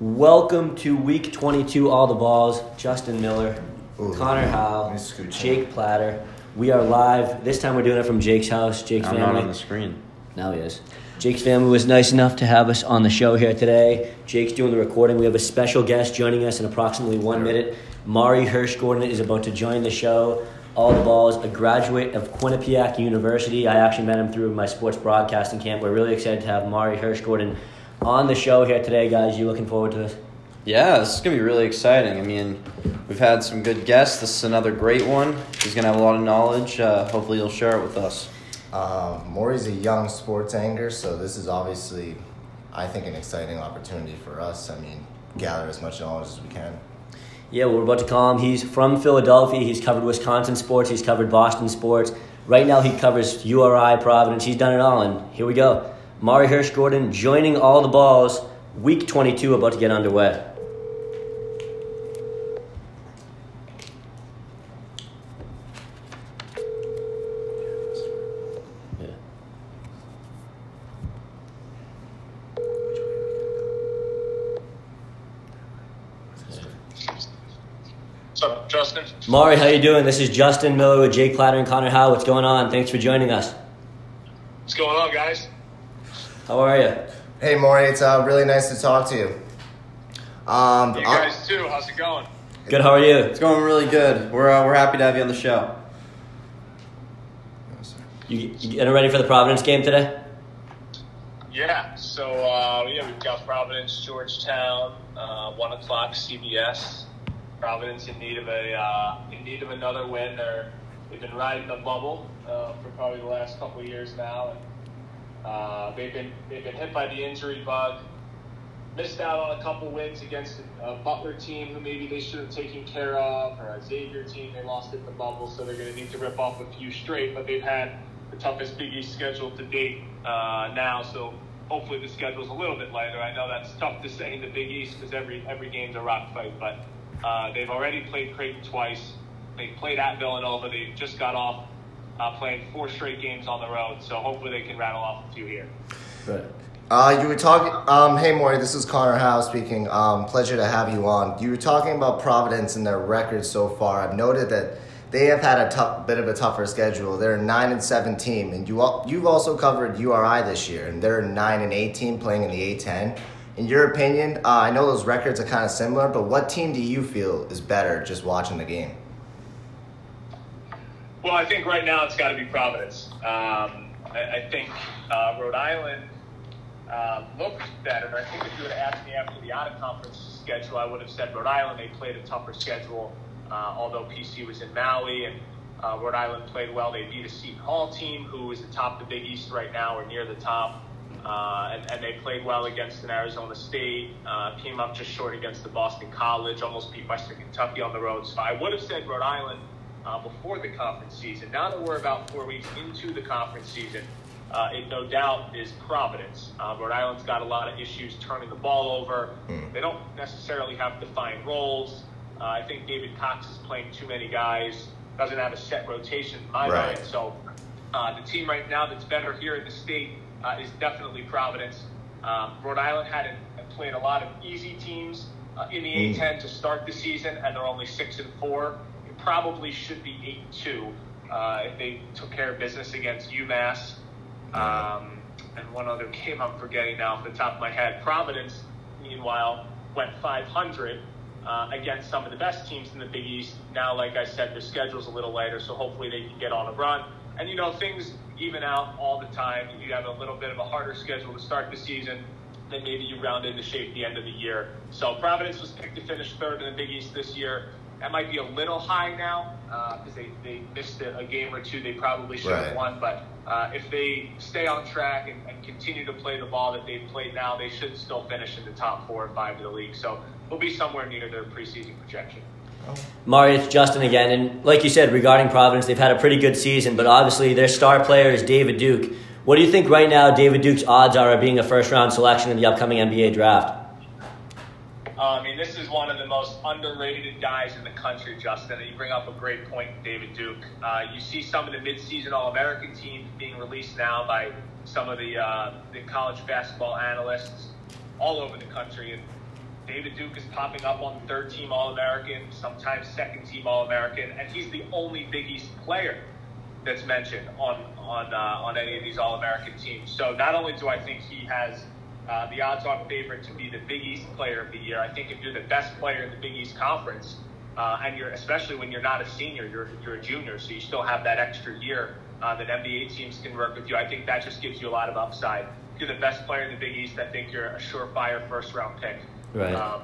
Welcome to week 22, All the Balls. Justin Miller, Ooh. Connor Howe, Let me scooch in. Jake Platter. We are live. This time we're doing it from Jake's house. Jake's I'm family. not on the screen. Now he is. Jake's family was nice enough to have us on the show here today. Jake's doing the recording. We have a special guest joining us in approximately one minute. Morey Hershgordon is about to join the show. All the balls, a graduate of Quinnipiac University. I actually met him through my sports broadcasting camp. We're really excited to have Morey Hershgordon on the show here today, guys. You looking forward to this? Yeah, this is gonna be really exciting. I mean, we've had some good guests. This is another great one. He's gonna have a lot of knowledge. Uh, hopefully, he'll share it with us. Uh, Morey's a young sports anchor, so this is obviously, I think, an exciting opportunity for us. I mean, gather as much knowledge as we can. Yeah, we're about to call him. He's from Philadelphia. He's covered Wisconsin sports. He's covered Boston sports. Right now, he covers URI, Providence. He's done it all. And here we go. Morey Hershgordon joining all the balls. Week 22 about to get underway. Yeah. What's up, Justin? Morey, how you doing? This is Justin Miller with Jake Platter and Connor Howe. What's going on? Thanks for joining us. What's going on, guys? How are you? Hey, Morey, it's uh, really nice to talk to you. Um, You guys too. How's it going? Good. How are you? It's going really good. We're uh, we're happy to have you on the show. You, you getting ready for the Providence game today? Yeah. So uh, yeah, we've got Providence, Georgetown, uh, one o'clock CBS. Providence in need of a uh, in need of another win. They're they've been riding the bubble uh, for probably the last couple of years now, and uh, they've been they've been hit by the injury bug. Missed out on a couple wins against a Butler team who maybe they should have taken care of, or a Xavier team they lost in the bubble, so they're going to need to rip off a few straight. But they've had the toughest Big East schedule to date uh, now, so hopefully the schedule's a little bit lighter. I know that's tough to say in the Big East because every every game's a rock fight, but uh, they've already played Creighton twice. They played at Villanova. They just got off uh, playing four straight games on the road, so hopefully they can rattle off a few here. Right. uh, you were talking. Um, hey, Morey, this is Connor Howe speaking. Um, pleasure to have you on. You were talking about Providence and their record so far. I've noted that they have had a tough, bit of a tougher schedule. They're a nine and seven team, and you al- you've also covered URI this year, and they're a nine and eight team playing in the A10. In your opinion, uh, I know those records are kind of similar, but what team do you feel is better just watching the game? Well, I think right now it's got to be Providence. Um, I, I think uh, Rhode Island uh, looked better. I think if you would have asked me after the out of conference schedule, I would have said Rhode Island. They played a tougher schedule, uh, although PC was in Maui and uh, Rhode Island played well. They beat a Seton Hall team who is atop the Big East right now or near the top. Uh, and, and they played well against an Arizona State, uh, came up just short against the Boston College, almost beat Western Kentucky on the road. So I would have said Rhode Island uh, before the conference season. Now that we're about four weeks into the conference season, uh, it no doubt is Providence. Uh, Rhode Island's got a lot of issues turning the ball over. They don't necessarily have defined roles. Uh, I think David Cox is playing too many guys, doesn't have a set rotation in my Right. mind. So uh, the team right now that's better here in the state uh, is definitely Providence. Um, Rhode Island had a, played a lot of easy teams uh, in the Mm. A10 to start the season, and they're only six and four. Probably should be eight and two uh, if they took care of business against UMass. Um, and one other game I'm forgetting now off the top of my head. Providence, meanwhile, went 500 uh, against some of the best teams in the Big East. Now, like I said, their schedule's a little lighter, so hopefully they can get on a run. And you know, things even out all the time. You have a little bit of a harder schedule to start the season. Then maybe you round into shape at the end of the year. So Providence was picked to finish third in the Big East this year. That might be a little high now because they, they missed a, a game or two they probably should have Right. won. But uh, if they stay on track and, and continue to play the ball that they've played now, they should still finish in the top four or five of the league. So we'll be somewhere near their preseason projection. Morey, it's Justin again. And like you said, regarding Providence, they've had a pretty good season, but obviously their star player is David Duke. What do you think right now David Duke's odds are of being a first round selection in the upcoming NBA draft? Uh, I mean, this is one of the most underrated guys in the country, Justin. And you bring up a great point, David Duke. Uh, you see some of the midseason All-American teams being released now by some of the uh, the college basketball analysts all over the country, and David Duke is popping up on third team All American, sometimes second team All American, and he's the only Big East player that's mentioned on on uh, on any of these All American teams. So not only do I think he has uh, the odds-on favorite to be the Big East Player of the Year, I think if you're the best player in the Big East Conference, uh, and you're especially when you're not a senior, you're you're a junior, so you still have that extra year uh, that NBA teams can work with you. I think that just gives you a lot of upside. If you're the best player in the Big East, I think you're a surefire first-round pick. Right. Um,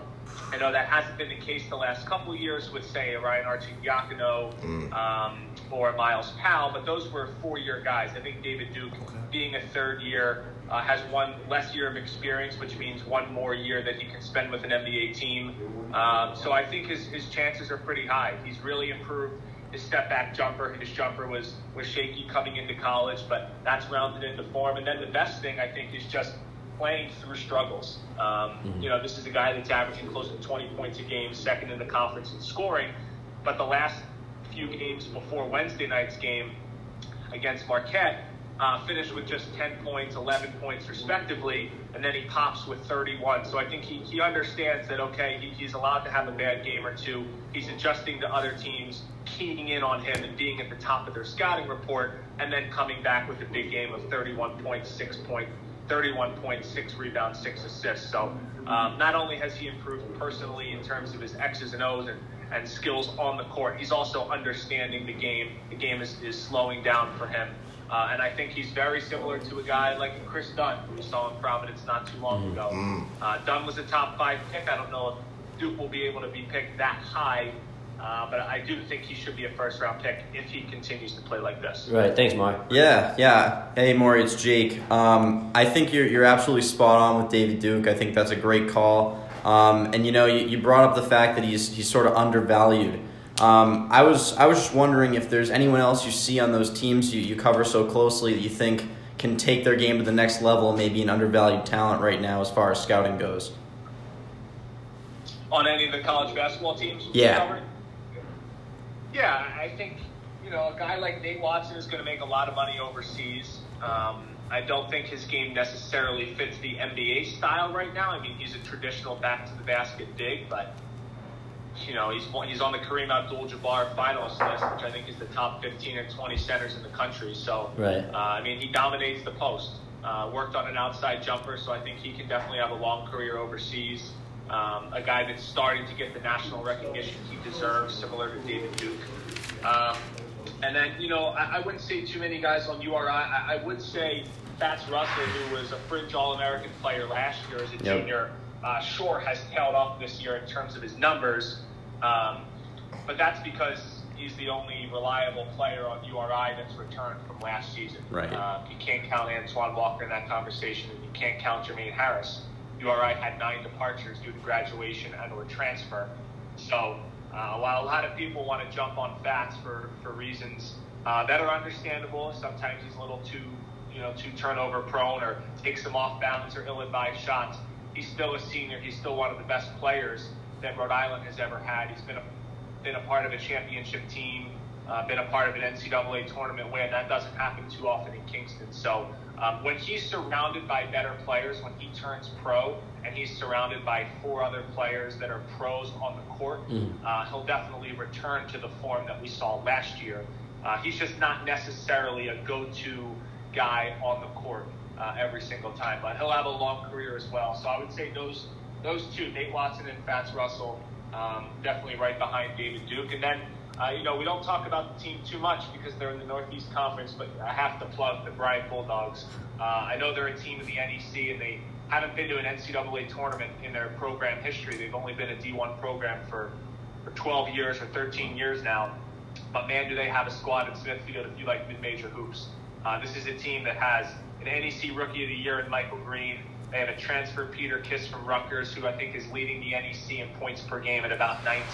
I know that hasn't been the case the last couple of years with, say, Ryan Arcidiacono Mm. um, or Myles Powell, but those were four-year guys. I think David Duke, being a third year, uh, has one less year of experience, which means one more year that he can spend with an NBA team. Um, so I think his, his chances are pretty high. He's really improved his step back jumper. His jumper was, was shaky coming into college, but that's rounded into form. And then the best thing, I think, is just playing through struggles. Um, You know, this is a guy that's averaging close to 20 points a game, second in the conference in scoring. But the last few games before Wednesday night's game against Marquette, uh, finished with just 10 points, 11 points respectively, and then he pops with 31. So I think he, he understands that, okay, he, he's allowed to have a bad game or two. He's adjusting to other teams, keying in on him and being at the top of their scouting report, and then coming back with a big game of 31 points, 6 points, 31 points, 6 rebounds, 6 assists. So um, not only has he improved personally in terms of his X's and O's and, and skills on the court, he's also understanding the game. The game is, is slowing down for him. Uh, and I think he's very similar to a guy like Kris Dunn, who we saw in Providence not too long ago. Uh, Dunn was a top five pick. I don't know if Duke will be able to be picked that high, uh, but I do think he should be a first round pick if he continues to play like this. Right. Thanks, Mark. Yeah, yeah. Hey, Morey, it's Jake. Um, I think you're you're absolutely spot on with David Duke. I think that's a great call. Um, and you know, you, you brought up the fact that he's he's sort of undervalued. Um, I was I was just wondering if there's anyone else you see on those teams you, you cover so closely that you think can take their game to the next level maybe an undervalued talent right now as far as scouting goes. On any of the college basketball teams? Yeah. Yeah, I think you know a guy like Nate Watson is going to make a lot of money overseas. Um, I don't think his game necessarily fits the NBA style right now. I mean, he's a traditional back to the basket big, but you know he's he's on the Kareem Abdul-Jabbar finalist list, which I think is the top 15 or 20 centers in the country. So, Right. uh, I mean, he dominates the post. Uh, worked on an outside jumper, so I think he can definitely have a long career overseas. Um, a guy that's starting to get the national recognition he deserves, similar to David Duke. Um, and then, you know, I, I wouldn't say too many guys on URI. I, I would say Fats Russell, who was a fringe All American player last year as a Yep. junior, uh, sure has tailed off this year in terms of his numbers. Um, but that's because he's the only reliable player on URI that's returned from last season. Right. Uh, you can't count Antwan Walker in that conversation, and you can't count Jermaine Harris. URI had nine departures due to graduation and or transfer. So uh, while a lot of people want to jump on Fats for, for reasons uh, that are understandable, sometimes he's a little too you know too turnover prone or takes some off balance or ill-advised shots. He's still a senior. He's still one of the best players that Rhode Island has ever had. He's been a been a part of a championship team, uh, been a part of an NCAA tournament win. That doesn't happen too often in Kingston. So um, when he's surrounded by better players, when he turns pro and he's surrounded by four other players that are pros on the court, uh, he'll definitely return to the form that we saw last year. Uh, he's just not necessarily a go-to guy on the court uh, every single time, but he'll have a long career as well. So I would say those those two, Nate Watson and Fats Russell, um, definitely right behind David Duke. And then, uh, you know, we don't talk about the team too much because they're in the Northeast Conference, but I have to plug the Bryant Bulldogs. Uh, I know they're a team in the NEC and they haven't been to an NCAA tournament in their program history. They've only been a D1 program for, for 12 years or 13 years now. But man, do they have a squad in Smithfield if you like mid-major hoops. Uh, this is a team that has an NEC Rookie of the Year in Michael Green. They have a transfer Peter Kiss from Rutgers, who I think is leading the NEC in points per game at about 19.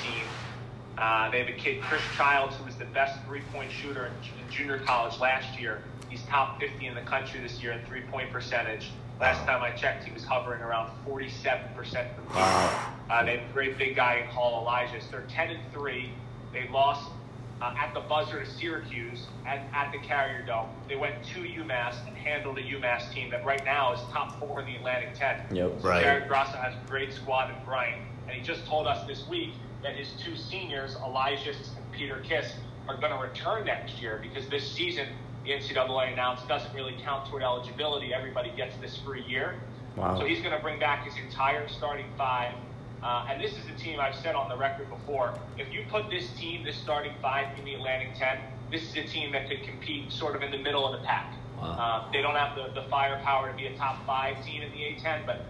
Uh, they have a kid, Chris Childs, who was the best three-point shooter in, in junior college last year. He's top 50 in the country this year in three-point percentage. Last time I checked, he was hovering around 47% from three. Uh, they have a great big guy in Hall Elisias. So they're 10 and three. They lost uh, at the buzzer to Syracuse at, at the Carrier Dome. They went to UMass and handled a UMass team that right now is top four in the Atlantic 10. Yep. So Right. Jared Grasso has a great squad in Bryant. And he just told us this week that his two seniors, Elisias and Peter Kiss, are going to return next year because this season, the NCAA announced, doesn't really count toward eligibility. Everybody gets this free year. Wow. So he's going to bring back his entire starting five. Uh, and this is a team I've said on the record before. If you put this team, this starting five, in the Atlantic 10, this is a team that could compete sort of in the middle of the pack. Wow. Uh, they don't have the, the firepower to be a top five team in the A10, but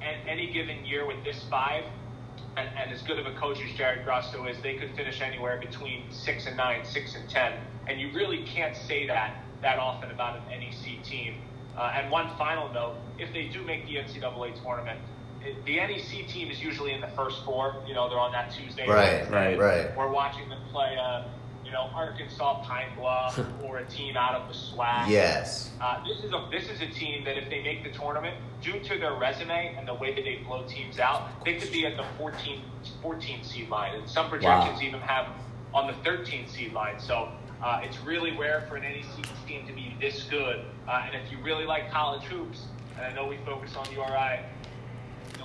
a- any given year with this five, and, and as good of a coach as Jared Grasso is, they could finish anywhere between six and nine, six and ten, and you really can't say that that often about an NEC team. Uh, and one final note: if they do make the NCAA tournament, it, the NEC team is usually in the first four. You know, they're on that Tuesday. Right, Wednesday. Right. right. We're watching them play, uh, you know, Arkansas Pine Bluff or a team out of the SWAC. Yes. Uh, this is a this is a team that if they make the tournament, due to their resume and the way that they blow teams out, they could be at the 14, 14 seed line, and some projections even have on the 13 seed line. So uh, it's really rare for an NEC team to be this good. Uh, and if you really like college hoops, and I know we focus on URI,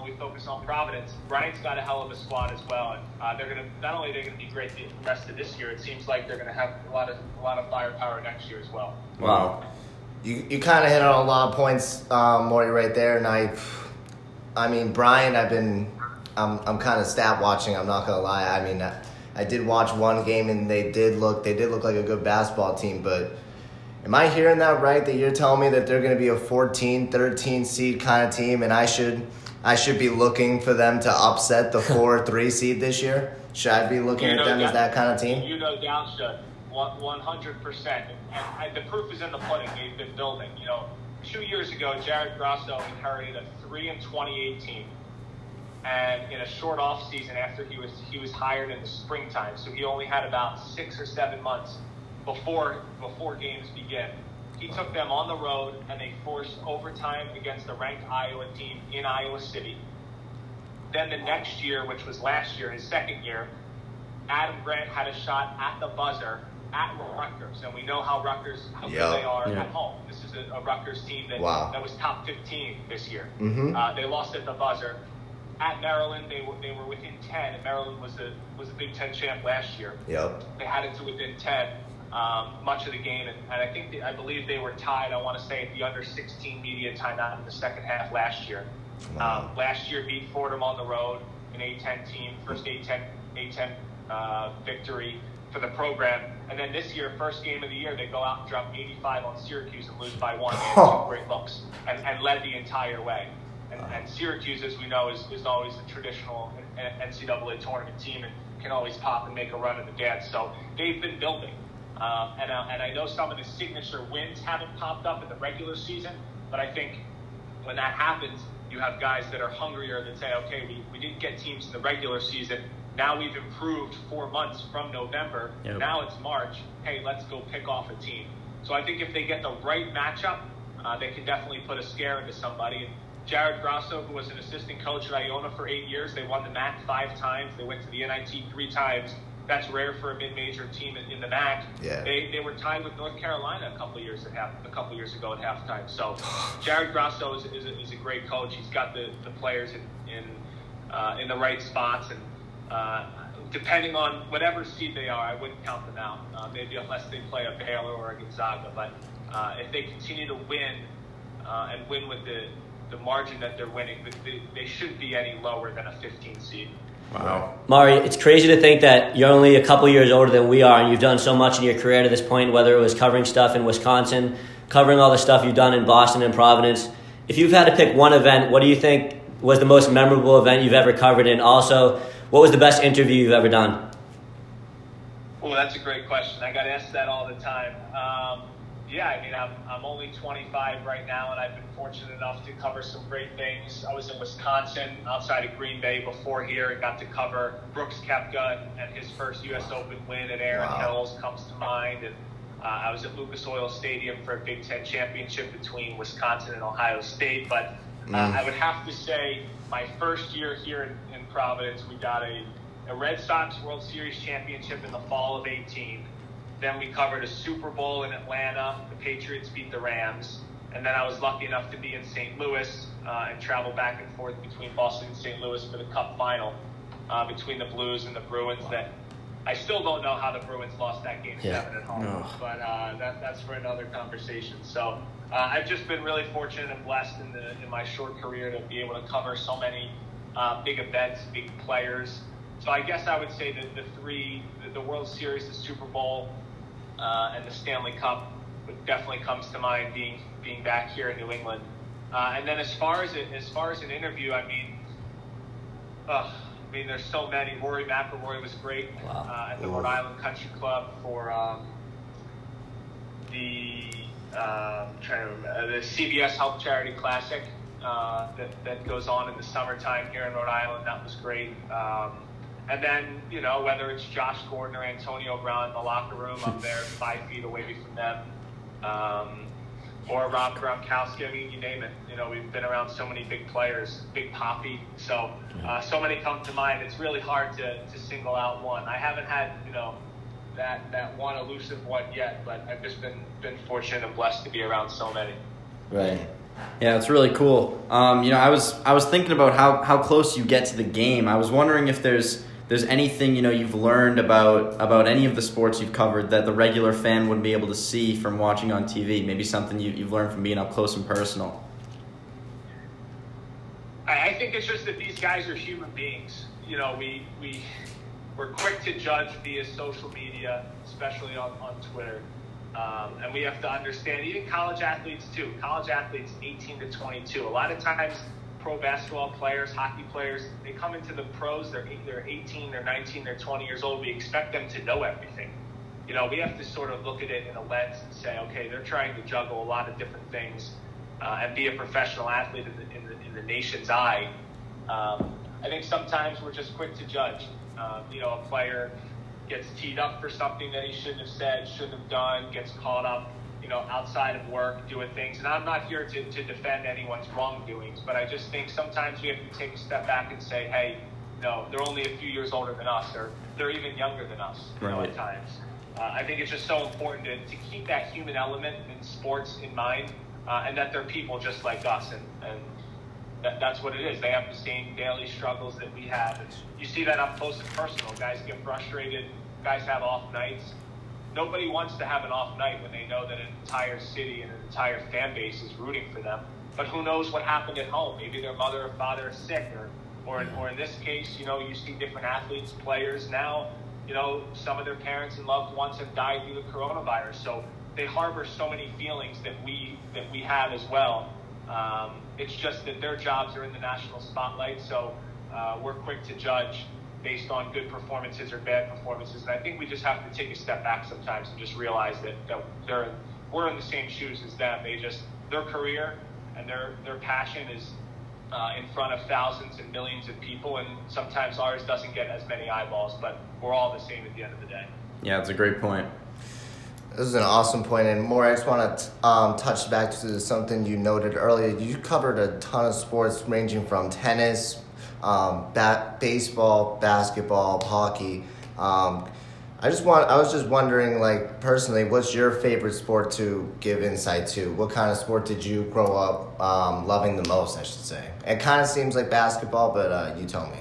we focus on Providence. Bryant's got a hell of a squad as well, and uh, they're gonna not only they're gonna be great the rest of this year, it seems like they're gonna have a lot of a lot of firepower next year as well. Wow. You, you kind of hit on a lot of points, um, Morty, right there. And I, I mean, Brian, I've been, I'm, I'm kind of stat watching. I'm not gonna lie. I mean, I, I did watch one game and they did look, they did look like a good basketball team. But am I hearing that right? That you're telling me that they're gonna be a 14, 13 seed kind of team, and I should, I should be looking for them to upset the four, or three seed this year. Should I be looking You at know them as that kind of team? You know, down should one hundred percent, and the proof is in the pudding. They've been building. You know, two years ago, Jared Grasso inherited a three and twenty-eight team, and in a short off season after he was he was hired in the springtime, so he only had about six or seven months before before games begin. He took them on the road and they forced overtime against a ranked Iowa team in Iowa City. Then the next year, which was last year, his second year, Adam Grant had a shot at the buzzer at Rutgers, and we know how Rutgers how Yep. good they are Yeah. at home. This is a, a Rutgers team that Wow. that was top 15 this year. Mhm. Uh, they lost at the buzzer. At Maryland, they were they were within 10, and Maryland was a was a Big Ten champ last year. Yep. They had it to within 10 um, much of the game, and, and I think they, I believe they were tied. I want to say at the under 16 media timeout in the second half last year. Wow. Um, last year beat Fordham on the road, an A10 team, first A10 A10 uh, victory for the program. And then this year, first game of the year, they go out and drop 85 on Syracuse and lose by one. Had two great looks and, and led the entire way. And, and Syracuse, as we know, is, is always the traditional NCAA tournament team and can always pop and make a run in the dance. So they've been building. Um, and, uh, and I know some of the signature wins haven't popped up in the regular season, but I think when that happens, you have guys that are hungrier that say, okay, we, we didn't get teams in the regular season. Now we've improved four months from November. Yep. Now it's March. Hey, let's go pick off a team. So I think if they get the right matchup, uh, they can definitely put a scare into somebody. Jared Grasso, who was an assistant coach at Iona for eight years, they won the MAAC five times. They went to the NIT three times. That's rare for a mid-major team in, in the MAAC. Yeah. They, they were tied with North Carolina a couple of years at half, a couple years ago at halftime. So Jared Grasso is, is, a, is a great coach. He's got the, the players in in, uh, in the right spots, and uh, depending on whatever seed they are, I wouldn't count them out. Uh, maybe unless they play a Baylor or a Gonzaga, but uh, if they continue to win uh, and win with the the margin that they're winning, they, they shouldn't be any lower than a 15 seed. Wow. Morey, it's crazy to think that you're only a couple years older than we are, and you've done so much in your career to this point, whether it was covering stuff in Wisconsin, covering all the stuff you've done in Boston and Providence. If you've had to pick one event, what do you think was the most memorable event you've ever covered? And also, what was the best interview you've ever done? Well, that's a great question. I got asked that all the time. Um, yeah, I mean, I'm, I'm only 25 right now, and I've been fortunate enough to cover some great things. I was in Wisconsin, outside of Green Bay, before here, and got to cover Brooks Koepka and his first U.S. Open win at Erin Wow. Hills comes to mind. And uh, I was at Lucas Oil Stadium for a Big Ten championship between Wisconsin and Ohio State. But uh, Mm. I would have to say, my first year here in, in Providence, we got a a Red Sox World Series championship in the fall of 18. Then we covered a Super Bowl in Atlanta. The Patriots beat the Rams. And then I was lucky enough to be in St. Louis uh, and travel back and forth between Boston and St. Louis for the Cup final uh, between the Blues and the Bruins. That I still don't know how the Bruins lost that game Yeah. seven at home, No. but uh, that, that's for another conversation. So uh, I've just been really fortunate and blessed in, the, in my short career to be able to cover so many uh, big events, big players. So I guess I would say that the three, the, the World Series, the Super Bowl, uh, and the Stanley Cup definitely comes to mind being being back here in New England. Uh, and then as far as it, as far as an interview, I mean, uh, I mean, there's so many. Rory McIlroy was great Wow. uh, at the Rhode Island Country Club for um, the uh, trying to remember, uh, the CVS Health Charity Classic uh, that that goes on in the summertime here in Rhode Island. That was great. Um, and then you know whether it's Josh Gordon or Antonio Brown in the locker room, I'm there five feet away from them. Um, or Rob Gronkowski. I mean, you name it. You know, we've been around so many big players, Big Poppy. So, uh, so many come to mind. It's really hard to, to single out one. I haven't had, you know, that that one elusive one yet, but I've just been been fortunate and blessed to be around so many. Right. Yeah, it's really cool. Um, you know, I was I was thinking about how, how close you get to the game. I was wondering if there's there's anything you know you've learned about about any of the sports you've covered that the regular fan wouldn't be able to see from watching on TV. Maybe something you, you've learned from being up close and personal. I, I think it's just that these guys are human beings. You know, we we we're quick to judge via social media, especially on, on Twitter. Um, and we have to understand, even college athletes too. College athletes, 18 to 22. A lot of times, pro basketball players, hockey players, they come into the pros. They're they're 18, they're 19, they're 20 years old. We expect them to know everything. You know, we have to sort of look at it in a lens and say, okay, they're trying to juggle a lot of different things uh, and be a professional athlete in the, in the, in the nation's eye. Um, I think sometimes we're just quick to judge. Um, you know, a player gets teed up for something that he shouldn't have said, shouldn't have done, gets caught up, you know, outside of work doing things. And I'm not here to, to defend anyone's wrongdoings, but I just think sometimes we have to take a step back and say, hey, no, they're only a few years older than us, or they're even younger than us, you know, at times. Uh, I think it's just so important to, to keep that human element in sports in mind, uh, and that they're people just like us, and, and that, that's what it is. They have the same daily struggles that we have. And you see that up close and personal. Guys get frustrated. Guys have off nights. Nobody wants to have an off night when they know that an entire city and an entire fan base is rooting for them. But who knows what happened at home? Maybe their mother or father is sick, or, or, in, or in this case, you know, you see different athletes, players now. You know, some of their parents and loved ones have died due to coronavirus. So they harbor so many feelings that we that we have as well. Um, it's just that their jobs are in the national spotlight, so uh, we're quick to judge based on good performances or bad performances. And I think we just have to take a step back sometimes and just realize that, that they're we're in the same shoes as them. They just their career and their their passion is uh, in front of thousands and millions of people, and sometimes ours doesn't get as many eyeballs, but we're all the same at the end of the day. Yeah, it's a great point. This is an awesome point, and more. I just want to um, touch back to something you noted earlier. You covered a ton of sports, ranging from tennis, um, bat, baseball, basketball, hockey. Um, I just want. I was just wondering, like personally, what's your favorite sport to give insight to? What kind of sport did you grow up um, loving the most? I should say. It kind of seems like basketball, but uh, you tell me.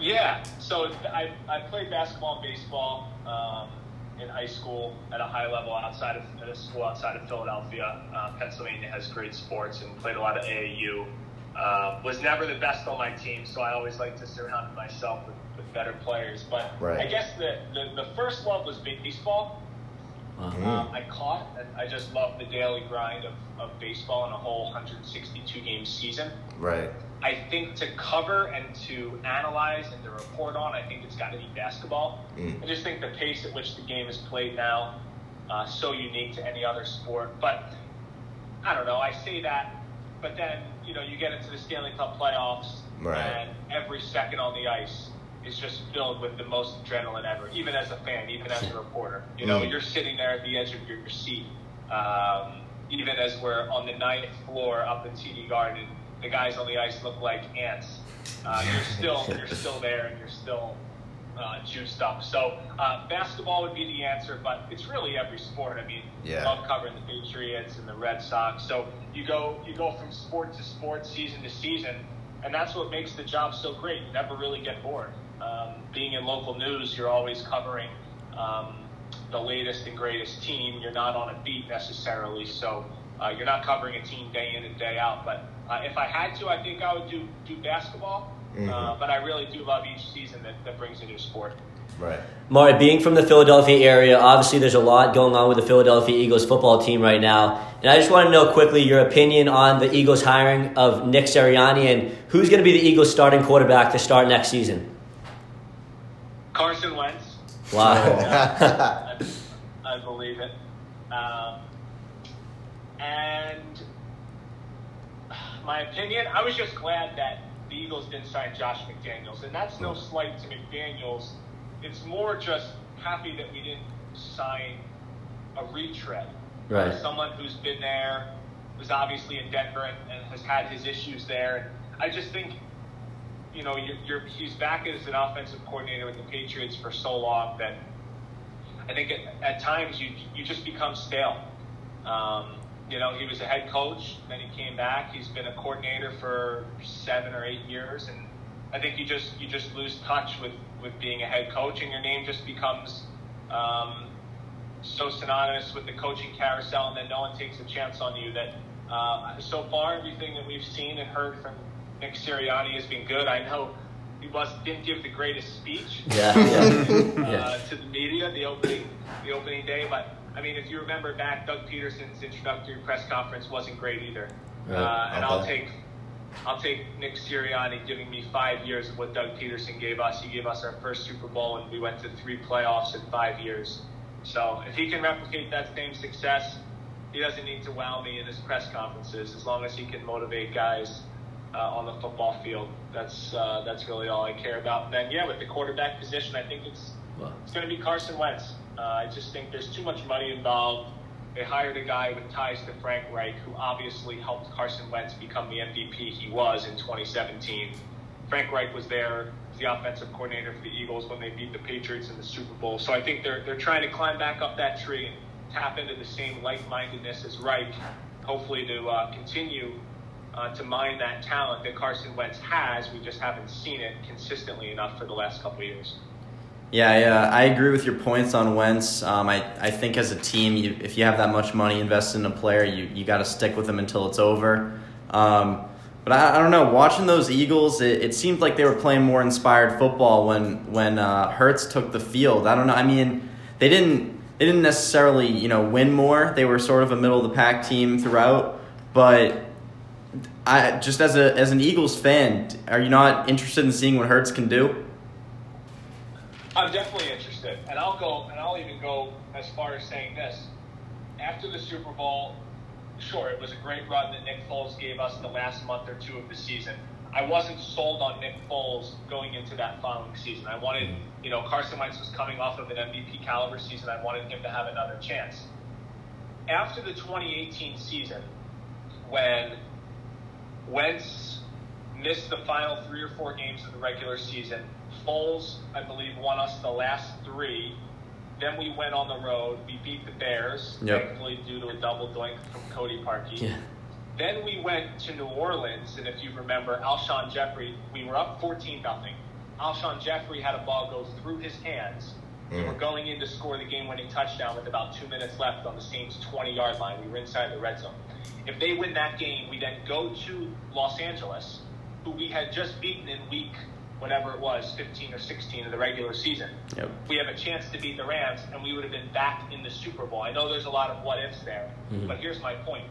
Yeah, so I, I played basketball and baseball um, in high school at a high level outside of at a school outside of Philadelphia. Uh, Pennsylvania has great sports and played a lot of AAU. Uh, was never the best on my team, so I always like to surround myself with, with better players. But Right. I guess the, the, the first love was baseball. Wow. Um, I caught, and I just love the daily grind of, of baseball in a whole 162 game season. Right. I think to cover and to analyze and to report on, I think it's got to be basketball. Mm. I just think the pace at which the game is played now, uh, so unique to any other sport. But I don't know. I say that, but then you know you get into the Stanley Cup playoffs, Right. and every second on the ice is just filled with the most adrenaline ever. Even as a fan, even as a reporter, you know, Mm. you're sitting there at the edge of your seat. Um, even as we're on the ninth floor up in TD Garden, the guys on the ice look like ants. Uh, you're still you're still there, and you're still uh, juiced up. So uh, basketball would be the answer, but it's really every sport. I mean, Yeah. love covering the Patriots and the Red Sox. So you go you go from sport to sport, season to season, and that's what makes the job so great. You never really get bored. Um, being in local news, you're always covering um, the latest and greatest team. You're not on a beat necessarily, so uh, you're not covering a team day in and day out. But uh, if I had to, I think I would do do basketball. Mhm. Uh, but I really do love each season that, that brings a new sport. Right. Morey, being from the Philadelphia area, obviously there's a lot going on with the Philadelphia Eagles football team right now. And I just want to know quickly your opinion on the Eagles hiring of Nick Sirianni and who's going to be the Eagles starting quarterback to start next season. Carson Wentz. Wow. I, I believe it. Um, and my opinion, I was just glad that the Eagles didn't sign Josh McDaniels, and that's no slight to McDaniels. It's more just happy that we didn't sign a retread, Right. Someone who's been there, was obviously in Denver, and, and has had his issues there. And I just think you know, you're, you're, he's back as an offensive coordinator with the Patriots for so long that I think at, at times you you just become stale. Um, you know, he was a head coach, then he came back. He's been a coordinator for seven or eight years, and I think you just you just lose touch with with being a head coach, and your name just becomes um, so synonymous with the coaching carousel, and then no one takes a chance on you. That uh, so far, everything that we've seen and heard from Nick Sirianni has been good. I know he was didn't give the greatest speech Yeah. yeah. uh, Yeah. to the media the opening the opening day, but I mean, if you remember back, Doug Pederson's introductory press conference wasn't great either. Right. Uh, and I'll take I'll take Nick Sirianni giving me five years of what Doug Pederson gave us. He gave us our first Super Bowl, and we went to three playoffs in five years. So if he can replicate that same success, he doesn't need to wow me in his press conferences. As long as he can motivate guys uh, on the football field, that's uh, that's really all I care about. And then yeah, with the quarterback position, I think it's it's going to be Carson Wentz. Uh, I just think there's too much money involved. They hired a guy with ties to Frank Reich, who obviously helped Carson Wentz become the MVP he was in 2017. Frank Reich was there the offensive coordinator for the Eagles when they beat the Patriots in the Super Bowl. So I think they're they're trying to climb back up that tree and tap into the same like-mindedness as Reich, hopefully to uh, continue uh, to mine that talent that Carson Wentz has. We just haven't seen it consistently enough for the last couple of years. Yeah, yeah, I agree with your points on Wentz. Um, I, I think as a team, you, if you have that much money invested in a player, you, you got to stick with them until it's over. Um, but I, I don't know. Watching those Eagles, it, it seemed like they were playing more inspired football when when uh, Hurts took the field. I don't know. I mean, they didn't they didn't necessarily you know win more. They were sort of a middle of the pack team throughout. But I just as a as an Eagles fan, are you not interested in seeing what Hurts can do? I'm definitely interested, and I'll go, and I'll even go as far as saying this: after the Super Bowl, sure, it was a great run that Nick Foles gave us in the last month or two of the season. I wasn't sold on Nick Foles going into that following season. I wanted, mm-hmm. you know, Carson Wentz was coming off of an MVP caliber season. I wanted him to have another chance. After the 2018 season, when Wentz missed the final three or four games of the regular season. Foles, I believe, won us the last three. Then we went on the road. We beat the Bears, Yep. thankfully due to a double doink from Cody Parkey. Yeah. Then we went to New Orleans, and if you remember, Alshon Jeffery, we were up 14 nothing. Alshon Jeffery had a ball go through his hands. We Mm. were going in to score the game-winning touchdown with about two minutes left on the Saints' 20-yard line. We were inside the red zone. If they win that game, we then go to Los Angeles, who we had just beaten in week whatever it was, 15 or 16 of the regular season. Yep. We have a chance to beat the Rams, and we would have been back in the Super Bowl. I know there's a lot of what ifs there, Mhm. but here's my point.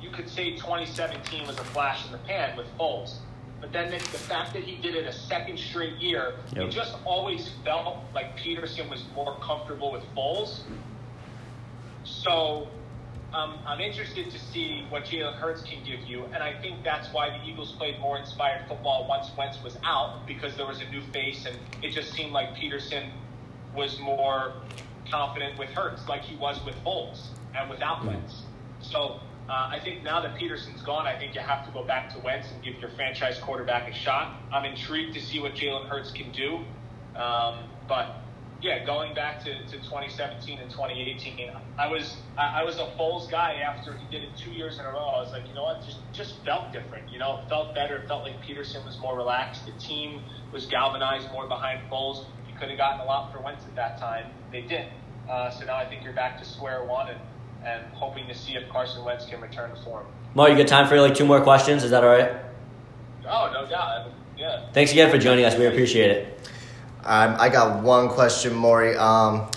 You could say 2017 was a flash in the pan with Foles, but then the, the fact that he did it a second straight year, Yep. it just always felt like Pederson was more comfortable with Foles. So um, I'm interested to see what Jalen Hurts can give you, and I think that's why the Eagles played more inspired football once Wentz was out because there was a new face, and it just seemed like Pederson was more confident with Hurts, like he was with Foles and without Wentz. So uh, I think now that Pederson's gone, I think you have to go back to Wentz and give your franchise quarterback a shot. I'm intrigued to see what Jalen Hurts can do. Um, but yeah, going back to, to 2017 and 2018, I was I, I was a Foles guy after he did it two years in a row. I was like, you know what, just just felt different. You know, it felt better. It felt like Pederson was more relaxed. The team was galvanized more behind Foles. You could have gotten a lot for Wentz at that time. They didn't. Uh, so now I think you're back to square one and, and hoping to see if Carson Wentz can return to form. Mar, you got time for like two more questions? Is that all right? Oh, no doubt. Yeah. Thanks again for joining us. We appreciate it. Um, I got one question, Morey. Um,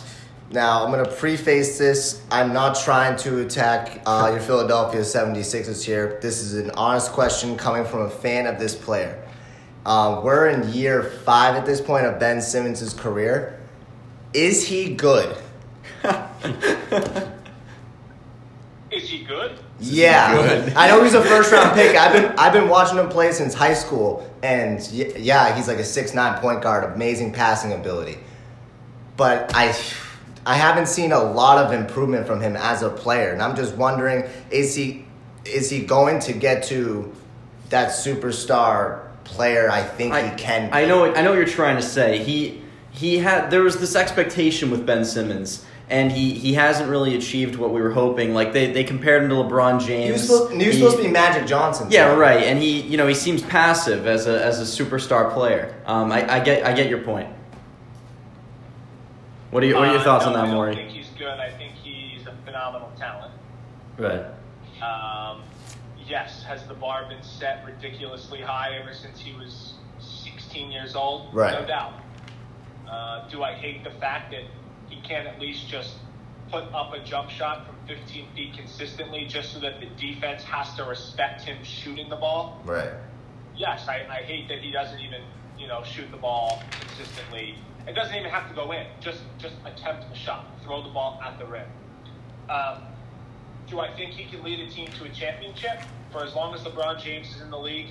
now, I'm going to preface this. I'm not trying to attack uh, your Philadelphia 76ers here. This is an honest question coming from a fan of this player. Uh, we're in year five at this point of Ben Simmons' career. Is he good? Is he good? Yeah, good? I know he's a first round pick. I've been I've been watching him play since high school, and yeah, he's like a six nine point guard, amazing passing ability. But I I haven't seen a lot of improvement from him as a player, and I'm just wondering is he is he going to get to that superstar player? I think he can. be? I know. I know what you're trying to say. He he had there was this expectation with Ben Simmons, and he he hasn't really achieved what we were hoping. Like they, they compared him to LeBron James. He was, supposed, he was He- supposed to be Magic Johnson. Yeah, so- right. And he you know he seems passive as a as a superstar player. Um, I, I get I get your point. What are you, what are your Uh, thoughts no, on that, I don't think he's good. I think he's a phenomenal talent. Right. Um, yes, has the bar been set ridiculously high ever since he was 16 years old? Right. No doubt. Uh, do I hate the fact that he can't at least just put up a jump shot from 15 feet consistently just so that the defense has to respect him shooting the ball? Right. Yes, I, I hate that he doesn't even, you know, shoot the ball consistently. It doesn't even have to go in. Just just attempt a shot. Throw the ball at the rim. Um, do I think he can lead a team to a championship for as long as LeBron James is in the league?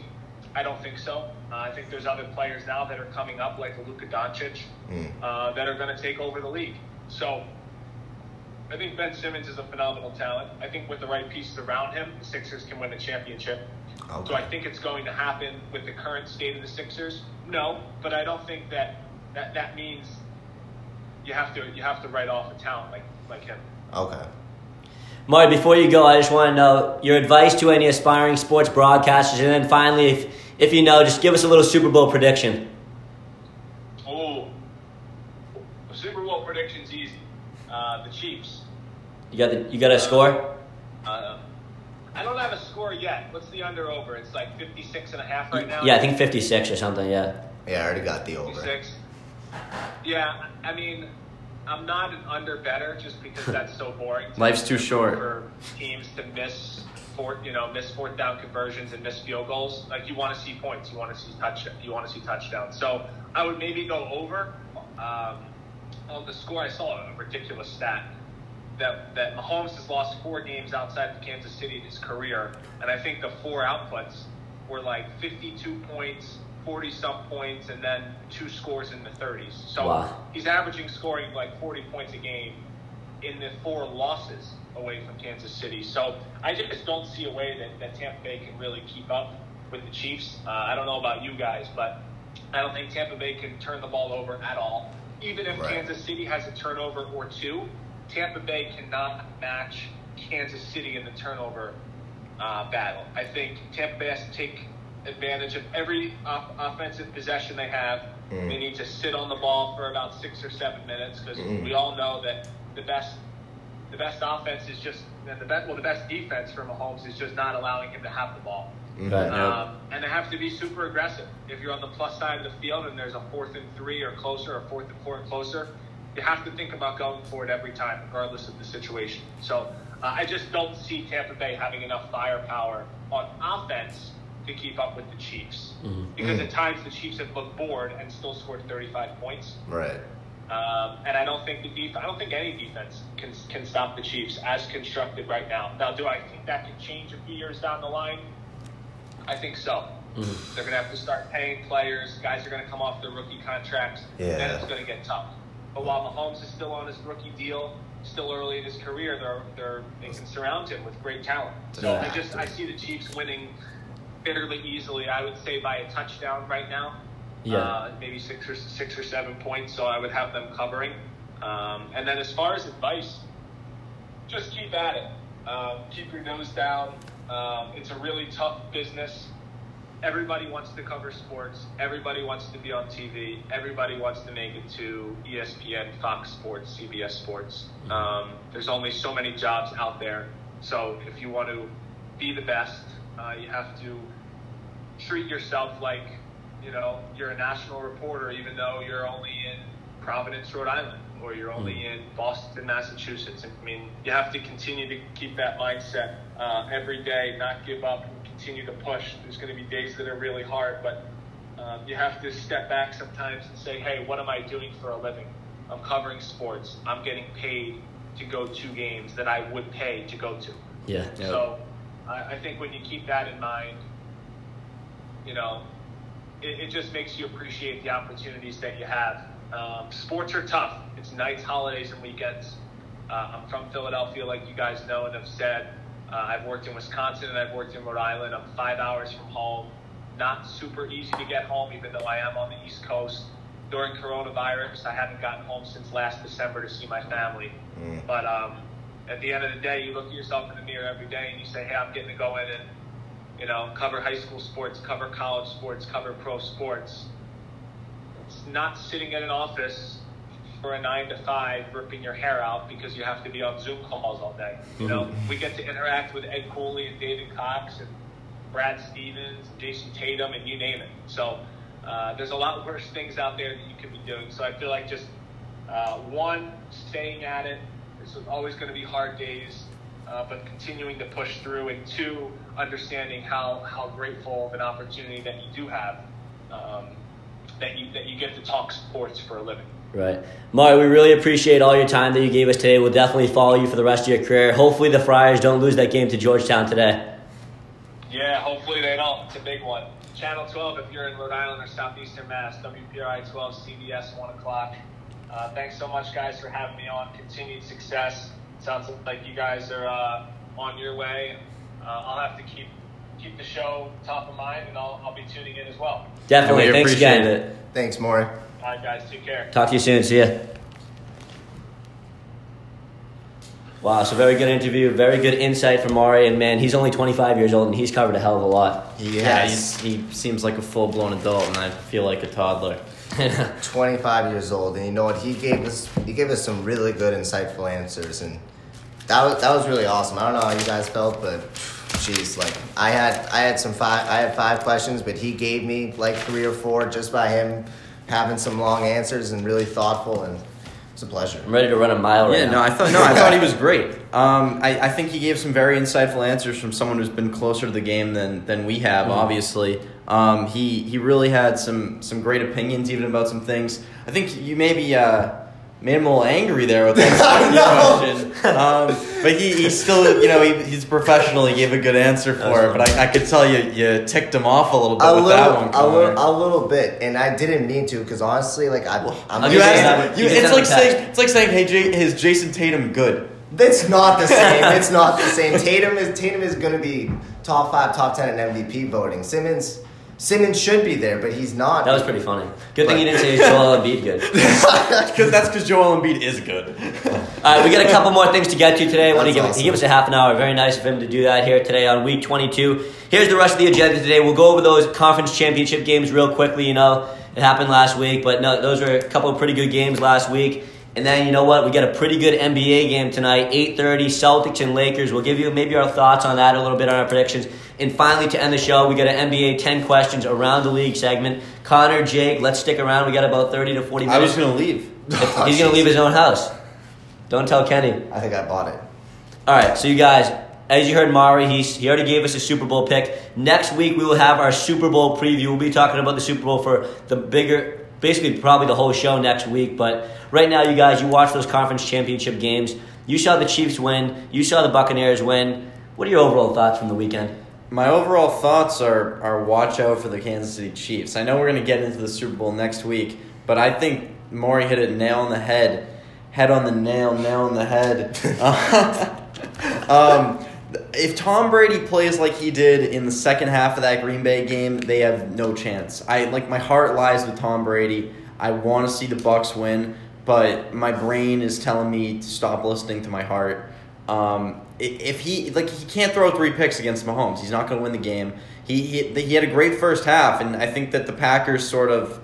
I don't think so. Uh, I think there's other players now that are coming up, like Luka Doncic, Mm. uh, that are going to take over the league. So I think Ben Simmons is a phenomenal talent. I think with the right pieces around him, the Sixers can win a championship. Okay. Do I think it's going to happen with the current state of the Sixers? No, but I don't think that that, that means you have to you have to write off a talent like like him. Okay. Marty, before you go, I just want to know your advice to any aspiring sports broadcasters, and then finally, if if you know, just give us a little Super Bowl prediction. Oh, the Super Bowl prediction's easy. Uh, the Chiefs. You got the, you got a score? Uh, I don't have a score yet. What's the under over? It's like 56 and a half right now. Yeah, I think fifty six or something. Yeah. Yeah, I already got the over. 56. Yeah, I mean, I'm not an under better just because that's so boring. to Life's too short. For teams to miss fourth, you know, miss fourth down conversions and miss field goals. Like you want to see points, you want to see touch, you want to see touchdowns. So I would maybe go over. Um, on the score, I saw a ridiculous stat that that Mahomes has lost four games outside of Kansas City in his career, and I think the four outputs were like 52 points, 40 some points, and then two scores in the 30s. So Wow. he's averaging scoring like 40 points a game in the four losses away from Kansas City. So I just don't see a way that, that Tampa Bay can really keep up with the Chiefs. Uh, I don't know about you guys, but I don't think Tampa Bay can turn the ball over at all. Even if Right. Kansas City has a turnover or two, Tampa Bay cannot match Kansas City in the turnover uh, battle. I think Tampa Bay has to take advantage of every off- offensive possession they have. Mm. They need to sit on the ball for about six or seven minutes because Mm. we all know that the best the best offense is just and the best well the best defense for Mahomes is just not allowing him to have the ball. Mhm. Um, and they have to be super aggressive. If you're on the plus side of the field and there's a fourth and three or closer, or fourth and four and closer, you have to think about going for it every time, regardless of the situation. So uh, I just don't see Tampa Bay having enough firepower on offense to keep up with the Chiefs. Mhm. Because Mhm. at times the Chiefs have looked bored and still scored 35 points. Right. Um, and I don't think the def- I don't think any defense can can stop the Chiefs as constructed right now. Now, do I think that can change a few years down the line? I think so. Mhm. They're going to have to start paying players. Guys are going to come off their rookie contracts. Yeah. Then it's going to get tough. But while Mahomes is still on his rookie deal, still early in his career, they're, they're, they can surround him with great talent. So I just I see the Chiefs winning fairly easily. I would say by a touchdown right now. Yeah. uh, maybe six or six or seven points. So I would have them covering. Um, and then as far as advice, just keep at it. Um, keep your nose down. Um, it's a really tough business. Everybody wants to cover sports. Everybody wants to be on TV. Everybody wants to make it to ESPN, Fox Sports, CBS Sports. Um, there's only so many jobs out there. So if you want to be the best, uh, you have to treat yourself like you know you're a national reporter, even though you're only in Providence, Rhode Island, or you're only in Boston, Massachusetts. I mean, you have to continue to keep that mindset uh, every day, not give up, and continue to push. There's going to be days that are really hard, but um, you have to step back sometimes and say, "Hey, what am I doing for a living? I'm covering sports. I'm getting paid to go to games that I would pay to go to." Yeah. Yep. So I, I think when you keep that in mind, you know, it, it just makes you appreciate the opportunities that you have. Um, sports are tough. It's nights, holidays, and weekends. Uh, I'm from Philadelphia, like you guys know and have said. Uh, I've worked in Wisconsin and I've worked in Rhode Island. I'm five hours from home. Not super easy to get home, even though I am on the East Coast. During coronavirus, I haven't gotten home since last December to see my family. Mm. But um, at the end of the day, you look at yourself in the mirror every day and you say, hey, I'm getting to go in and, you know, cover high school sports, cover college sports, cover pro sports. Not sitting in an office for a nine to five ripping your hair out because you have to be on Zoom calls all day. You know, we get to interact with Ed Cooley and David Cox and Brad Stevens, Jayson Tatum, and you name it. So uh, there's a lot worse things out there that you could be doing. So I feel like just uh, one, staying at it. There's always going to be hard days, uh, but continuing to push through. And two, understanding how, how grateful of an opportunity that you do have, um, that you that you get to talk sports for a living. Right. Morey, we really appreciate all your time that you gave us today. We'll definitely follow you for the rest of your career. Hopefully, the Friars don't lose that game to Georgetown today. Yeah, hopefully they don't. It's a big one. Channel 12 if you're in Rhode Island or Southeastern Mass. WPRI 12, CBS 1 o'clock. Uh, thanks so much, guys, for having me on. Continued success. Sounds like you guys are uh, on your way. Uh, I'll have to keep keep the show top of mind, and I'll, I'll be tuning in as well. Definitely. We Thanks appreciate again. it. Thanks, Morey. All right, guys, take care. Talk to you soon. See ya. Wow, so very good interview, very good insight from Morey, and man, he's only 25 years old and he's covered a hell of a lot. Yeah, Yes. he's, he seems like a full blown adult, and I feel like a toddler. 25 years old, and you know what? He gave us he gave us some really good, insightful answers, and that was that was really awesome. I don't know how you guys felt, but jeez, like I had I had some five I had five questions, but he gave me like three or four just by him having some long answers and really thoughtful, and it's a pleasure. I'm ready to run a mile right Yeah, now. no, I thought no, I thought he was great. Um, I, I think he gave some very insightful answers from someone who's been closer to the game than than we have. Mhm. Obviously, um, he he really had some some great opinions even about some things. I think you maybe uh, made him a little angry there with that question. Um, but he, he still, you know, he, he's professional. He gave a good answer for That's it. But I, I could tell you you ticked him off a little bit A with little, that one. a Connor. little, a little bit, and I didn't mean to, because honestly, like I, I'm You give just- you asked, that. you, You can it's like him a saying it's like saying, "Hey, J- is Jayson Tatum good?" That's not the same. it's not the same. Tatum is Tatum is going to be top five, top ten in MVP voting. Simmons, Simmons should be there, but he's not. That was pretty funny. Good thing you didn't say Joel Embiid good. Cause that's because Joel Embiid is good. All right, we got a couple more things to get to today. I want to give, awesome. he gave us a half an hour. Very nice of him to do that here today on week 22. Here's the rest of the agenda today. We'll go over those conference championship games real quickly. You know, it happened last week, but no, those were a couple of pretty good games last week. And then you know what? We got a pretty good NBA game tonight, 8:30, Celtics and Lakers. We'll give you maybe our thoughts on that a little bit on our predictions. And finally, to end the show, we got an NBA 10 questions around the league segment. Connor, Jake, let's stick around. We got about 30 to 40 minutes. I was gonna leave. He's gonna leave his own house. Don't tell Kenny. I think I bought it. All right, so you guys, as you heard, Morey, he's, he already gave us a Super Bowl pick. Next week we will have our Super Bowl preview. We'll be talking about the Super Bowl for the bigger, basically probably the whole show next week. But right now, you guys, you watch those conference championship games. You saw the Chiefs win. You saw the Buccaneers win. What are your overall thoughts from the weekend? My overall thoughts are are watch out for the Kansas City Chiefs. I know we're gonna get into the Super Bowl next week, but I think Morey hit it nail on the head, head on the nail, nail on the head. um, if Tom Brady plays like he did in the second half of that Green Bay game, they have no chance. I like my heart lies with Tom Brady. I want to see the Bucs win, but my brain is telling me to stop listening to my heart. Um, if he like he can't throw three picks against Mahomes, he's not going to win the game. He, he he had a great first half, and I think that the Packers sort of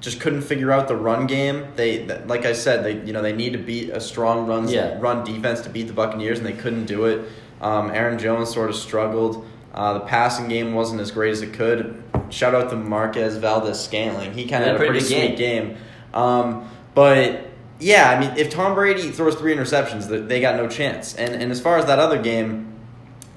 just couldn't figure out the run game. They like I said, they you know they need to beat a strong run Yeah. run defense to beat the Buccaneers, and they couldn't do it. Um, Aaron Jones sort of struggled. Uh, the passing game wasn't as great as it could. Shout out to Marquez Valdes-Scantling. He kind of had a pretty pretty sweet game. Um, but yeah, I mean, if Tom Brady throws three interceptions, they got no chance. And and as far as that other game,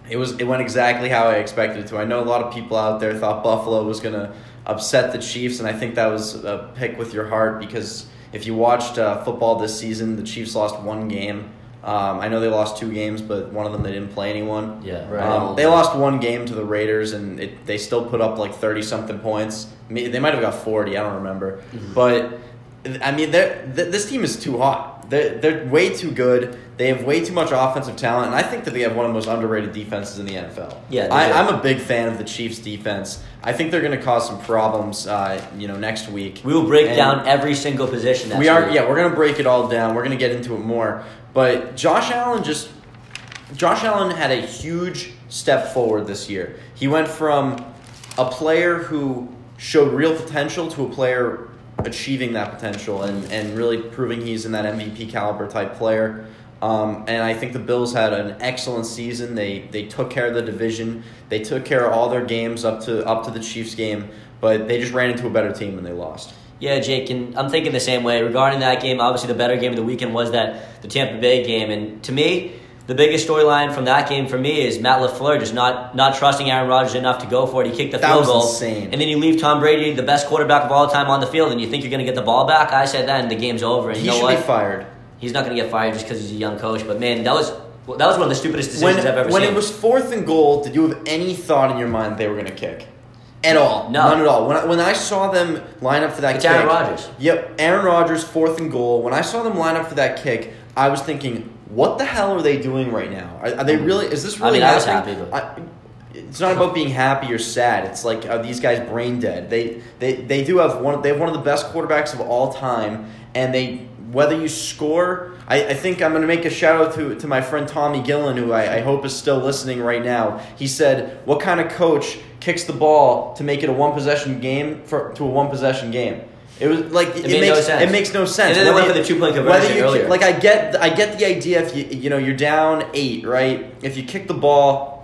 it was it went exactly how I expected it to. I know a lot of people out there thought Buffalo was gonna upset the Chiefs, and I think that was a pick with your heart because if you watched uh, football this season, the Chiefs lost one game. Um, I know they lost two games, but one of them they didn't play anyone. Yeah, Right. Um, they lost one game to the Raiders, and it, they still put up like thirty something points. They might have got forty. I don't remember, but I mean, th- this team is too hot. They're, they're way too good. They have way too much offensive talent, and I think that they have one of the most underrated defenses in the NFL. Yeah, I, I'm a big fan of the Chiefs' defense. I think they're going to cause some problems, uh, you know, next week. We will break And- down every single position. Next we are, week. yeah, we're gonna break it all down. We're gonna get into it more. But Josh Allen just, Josh Allen had a huge step forward this year. He went from a player who showed real potential to a player achieving that potential and, and really proving he's in that MVP caliber type player. Um, and I think the Bills had an excellent season. They they took care of the division. They took care of all their games up to up to the Chiefs game, but they just ran into a better team and they lost. Yeah, Jake, and I'm thinking the same way. Regarding that game, obviously the better game of the weekend was that the Tampa Bay game, and to me, the biggest storyline from that game for me is Matt LaFleur just not not trusting Aaron Rodgers enough to go for it. He kicked the That field was goal, insane. and then you leave Tom Brady, the best quarterback of all time, on the field, and you think you're going to get the ball back. I said then the game's over, and He you know should what? be fired. He's not going to get fired just because he's a young coach. But man, that was that was one of the stupidest decisions when, I've ever when seen. When it was fourth and goal, did you have any thought in your mind they were going to kick? At all? No. None at all. When I, when I saw them line up for that It's kick. Aaron Rodgers. Yep, Aaron Rodgers, fourth and goal. When I saw them line up for that kick, I was thinking, what the hell are they doing right now? Are, are they mm. really, is this really I mean, I was happy, but- I- it's not about being happy or sad. It's like are these guys brain dead? They they they do have one. They have one of the best quarterbacks of all time, and they whether you score. I, I think I'm going to make a shout out to, to my friend Tommy Gillen, who I, I hope is still listening right now. He said, "What kind of coach kicks the ball to make it a one possession game for to a one possession game?" It was like it, no makes sense. it makes no sense. And then they went for the two-point conversion you- earlier. Like I get I get the idea if you you know you're down eight right if you kick the ball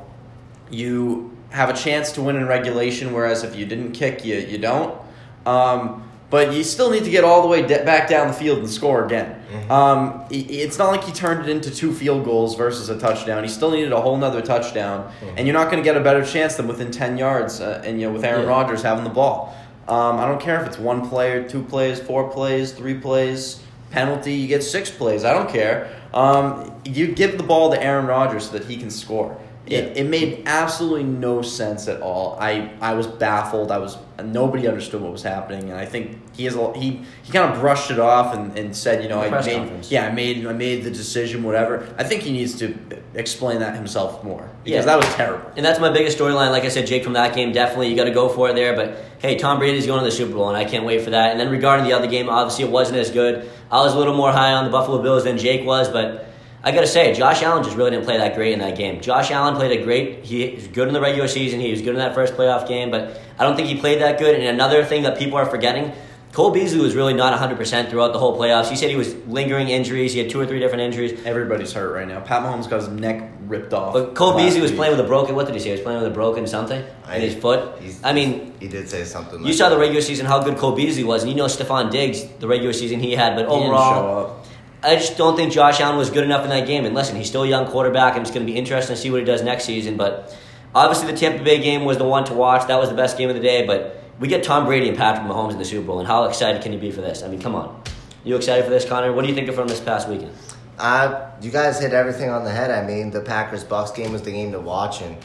you have a chance to win in regulation, whereas if you didn't kick, you, you don't. Um, but you still need to get all the way de- back down the field and score again. Um, it's not like he turned it into two field goals versus a touchdown. He still needed a whole nother touchdown, and you're not going to get a better chance than within ten yards. Uh, and you know, with Aaron Yeah. Rodgers having the ball, um, I don't care if it's one play or two plays, four plays, three plays. Penalty, you get six plays. I don't care. Um, you give the ball to Aaron Rodgers so that he can score. It, it made absolutely no sense at all. I, I was baffled. I was nobody understood what was happening, and I think he has a, he he kind of brushed it off and, and said, you know, I made conference. yeah, I made I made the decision, whatever. I think he needs to explain that himself more because Yeah. that was terrible. And that's my biggest storyline. Like I said, Jake, from that game, definitely you got to go for it there. But hey, Tom Brady's going to the Super Bowl, and I can't wait for that. And then regarding the other game, obviously it wasn't as good. I was a little more high on the Buffalo Bills than Jake was, but I got to say, Josh Allen just really didn't play that great in that game. Josh Allen played a great. He was good in the regular season. He was good in that first playoff game, but I don't think he played that good. And another thing that people are forgetting. Cole Beasley was really not 100% throughout the whole playoffs. He said he was lingering injuries. He had two or three different injuries. Everybody's hurt right now. Pat Mahomes got his neck ripped off. But Cole last Beasley was week. playing with a broken. What did he say? He was playing with a broken something in his foot. I mean, he did say something. you like saw the regular season how good Cole Beasley was, and you know Stefon Diggs, the regular season he had. But He didn't overall, show up. I just don't think Josh Allen was good enough in that game. And listen, he's still a young quarterback, and it's going to be interesting to see what he does next season. But obviously, the Tampa Bay game was the one to watch. That was the best game of the day. But we get Tom Brady and Patrick Mahomes in the Super Bowl, and how excited can you be for this? I mean, come on. You excited for this, Connor? What do you think of from this past weekend? Uh, you guys hit everything on the head. I mean, the Packers Bucs game was the game to watch, and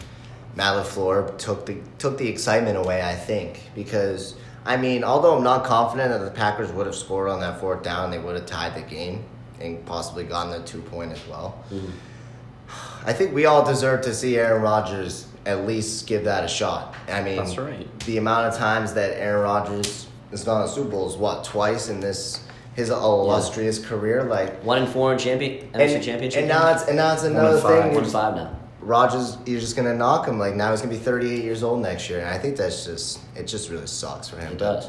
Matt LaFleur took the took the excitement away. I think because I mean, although I'm not confident that the Packers would have scored on that fourth down, they would have tied the game and possibly gotten the two point as well. Mm-hmm. I think we all deserve to see Aaron Rodgers at least give that a shot. I mean, That's right. The amount of times that Aaron Rodgers has gone to Super Bowls, what twice in this his illustrious career, like. One and four in champion NFC And, championship. and now it's and now it's another and five. thing. one five now. Rodgers, you're just gonna knock him. Like now he's gonna be 38 years old next year, and I think that's just it. Just really sucks for him. It does.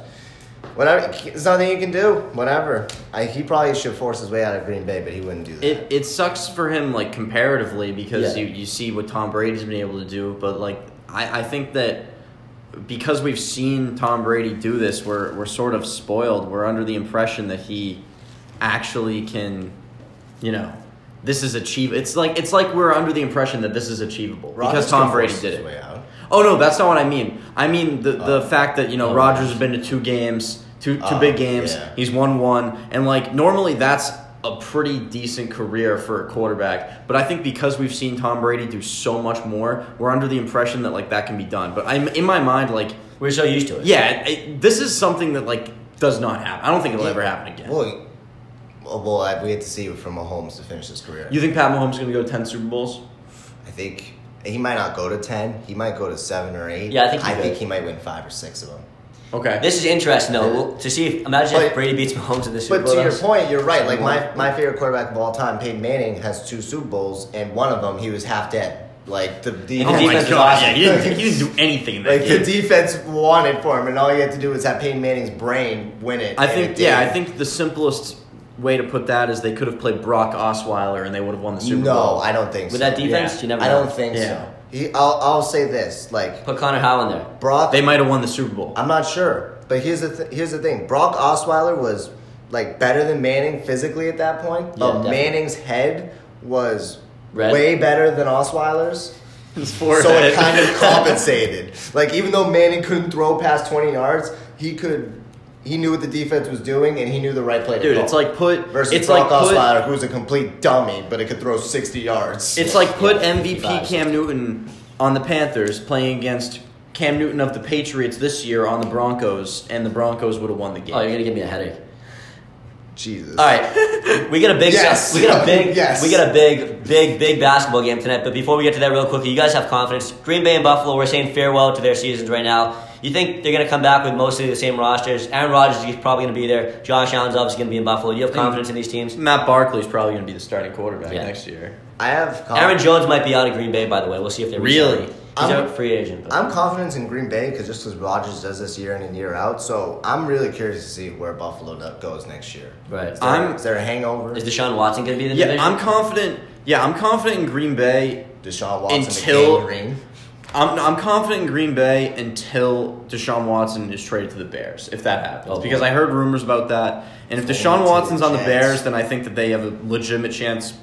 Whatever, there's nothing you can do. Whatever. I, he probably should force his way out of Green Bay, but he wouldn't do that. It it sucks for him like comparatively because Yeah. you, you see what Tom Brady's been able to do, but like I, I think that because we've seen Tom Brady do this, we're we're sort of spoiled. We're under the impression that he actually can, you know, this is achieve. It's like it's like we're under the impression that this is achievable Rodgers because Tom Brady did it. Oh no, that's not what I mean. I mean the uh, the Oh. fact that you know Oh. Rodgers has been to two games, two two Oh, big games. yeah. He's won one, and like normally that's a pretty decent career for a quarterback. But I think because we've seen Tom Brady do so much more, we're under the impression that like that can be done. But I'm in my mind like We're so used to it. yeah, it, this is something that like does not happen. I don't think it'll ever happen again. Well, uh, well, well we had to see from Mahomes to finish his career. You think Pat Mahomes is going to go to ten Super Bowls? I think he might not go to 10. He might go to 7 or 8. Yeah, I think he I think he might win 5 or 6 of them. Okay. This is interesting though Well, to see. If, imagine if Brady beats Mahomes in the Super But Bowl. to your point, you're right. Like my, my favorite quarterback of all time, Peyton Manning, has two Super Bowls, and one of them he was half dead. Like the And defense, the oh my defense was god! Yeah, he didn't, he didn't do anything in that like game. the defense wanted for him, and all you had to do was have Peyton Manning's brain win it. I think it yeah, I think the simplest way to put that is they could have played Brock Osweiler and they would have won the Super no, Bowl. No, I don't think so. with so. that defense, Yeah. you never. I know. don't think Yeah. so. He, I'll, I'll say this: like Put Connor Howe in there. Brock, They might have won the Super Bowl. I'm not sure, but here's the th- here's the thing: Brock Osweiler was like better than Manning physically at that point, Yeah, but definitely. Manning's head was Red? way better than Osweiler's. So it kind of compensated. Like even though Manning couldn't throw past 20 yards, he could. He knew what the defense was doing, and he knew the right play to Dude, call. it's like put versus it's Brock like put Osweiler, who's a complete dummy, but it could throw 60 yards. it's like put Yeah, MVP 55. Cam Newton on the Panthers playing against Cam Newton of the Patriots this year on the Broncos, and the Broncos would have won the game. Oh, you're gonna give me a headache. Jesus. All right, we got a big, Yes. we got a big, Yes. we got a big, big, big basketball game tonight. But before we get to that, real quickly, you guys have confidence. Green Bay and Buffalo, we're saying farewell to their seasons right now. You think they're gonna come back with mostly the same rosters? Aaron Rodgers is probably gonna be there. Josh Allen's obviously gonna be in Buffalo. Do You have confidence in these teams. Matt Barkley's probably going to be the starting quarterback Yeah. next year. I have. Aaron Jones might be out of Green Bay, by the way. We'll see if they Really? He's I'm- a free agent. But. I'm confident in Green Bay because just because Rodgers does this year in and year out, so I'm really curious to see where Buffalo do- goes next year. Right. Is there, I'm- is there a hangover? Is Deshaun Watson gonna be in the Yeah, division? I'm confident. Yeah, I'm confident in Green Bay Deshaun Watson Until- and Green. I'm, I'm confident in Green Bay until Deshaun Watson is traded to the Bears, if that happens. Oh, because boy. I heard rumors about that. And if Deshaun Watson's on the. Bears, then I think that they have a legitimate chance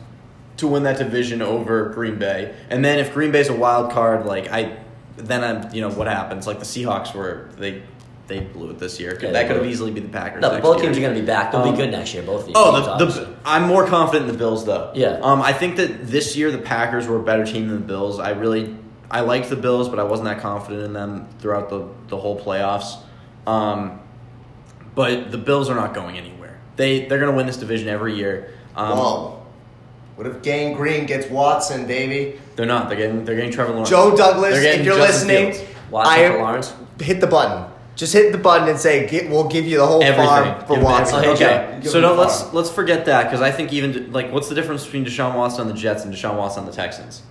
to win that division over Green Bay. And then if Green Bay's a wild card, like I, then I'm, you know, what happens? Like the Seahawks were they they blew it this year. Yeah, that could have easily been the Packers. no, both year. teams are gonna be back. They'll Um, be good next year. Both these Oh, teams, the, the I'm more confident in the Bills though. Yeah. Um, I think that this year the Packers were a better team than the Bills. I really I liked the Bills, but I wasn't that confident in them throughout the the whole playoffs. Um, but the Bills are not going anywhere. They they're gonna win this division every year. Um, Whoa. What if Gang Green gets Watson, baby? They're not. They're getting they're getting Trevor Lawrence. Joe Douglas, They're getting if you're Justin listening, Fields. Watson I- for Lawrence. hit the button. Just hit the button and say, Get, "We'll give you the whole Everything. farm for Watson." Okay, Okay, so no, let's let's forget that because I think even like what's the difference between Deshaun Watson on the Jets and Deshaun Watson on the Texans?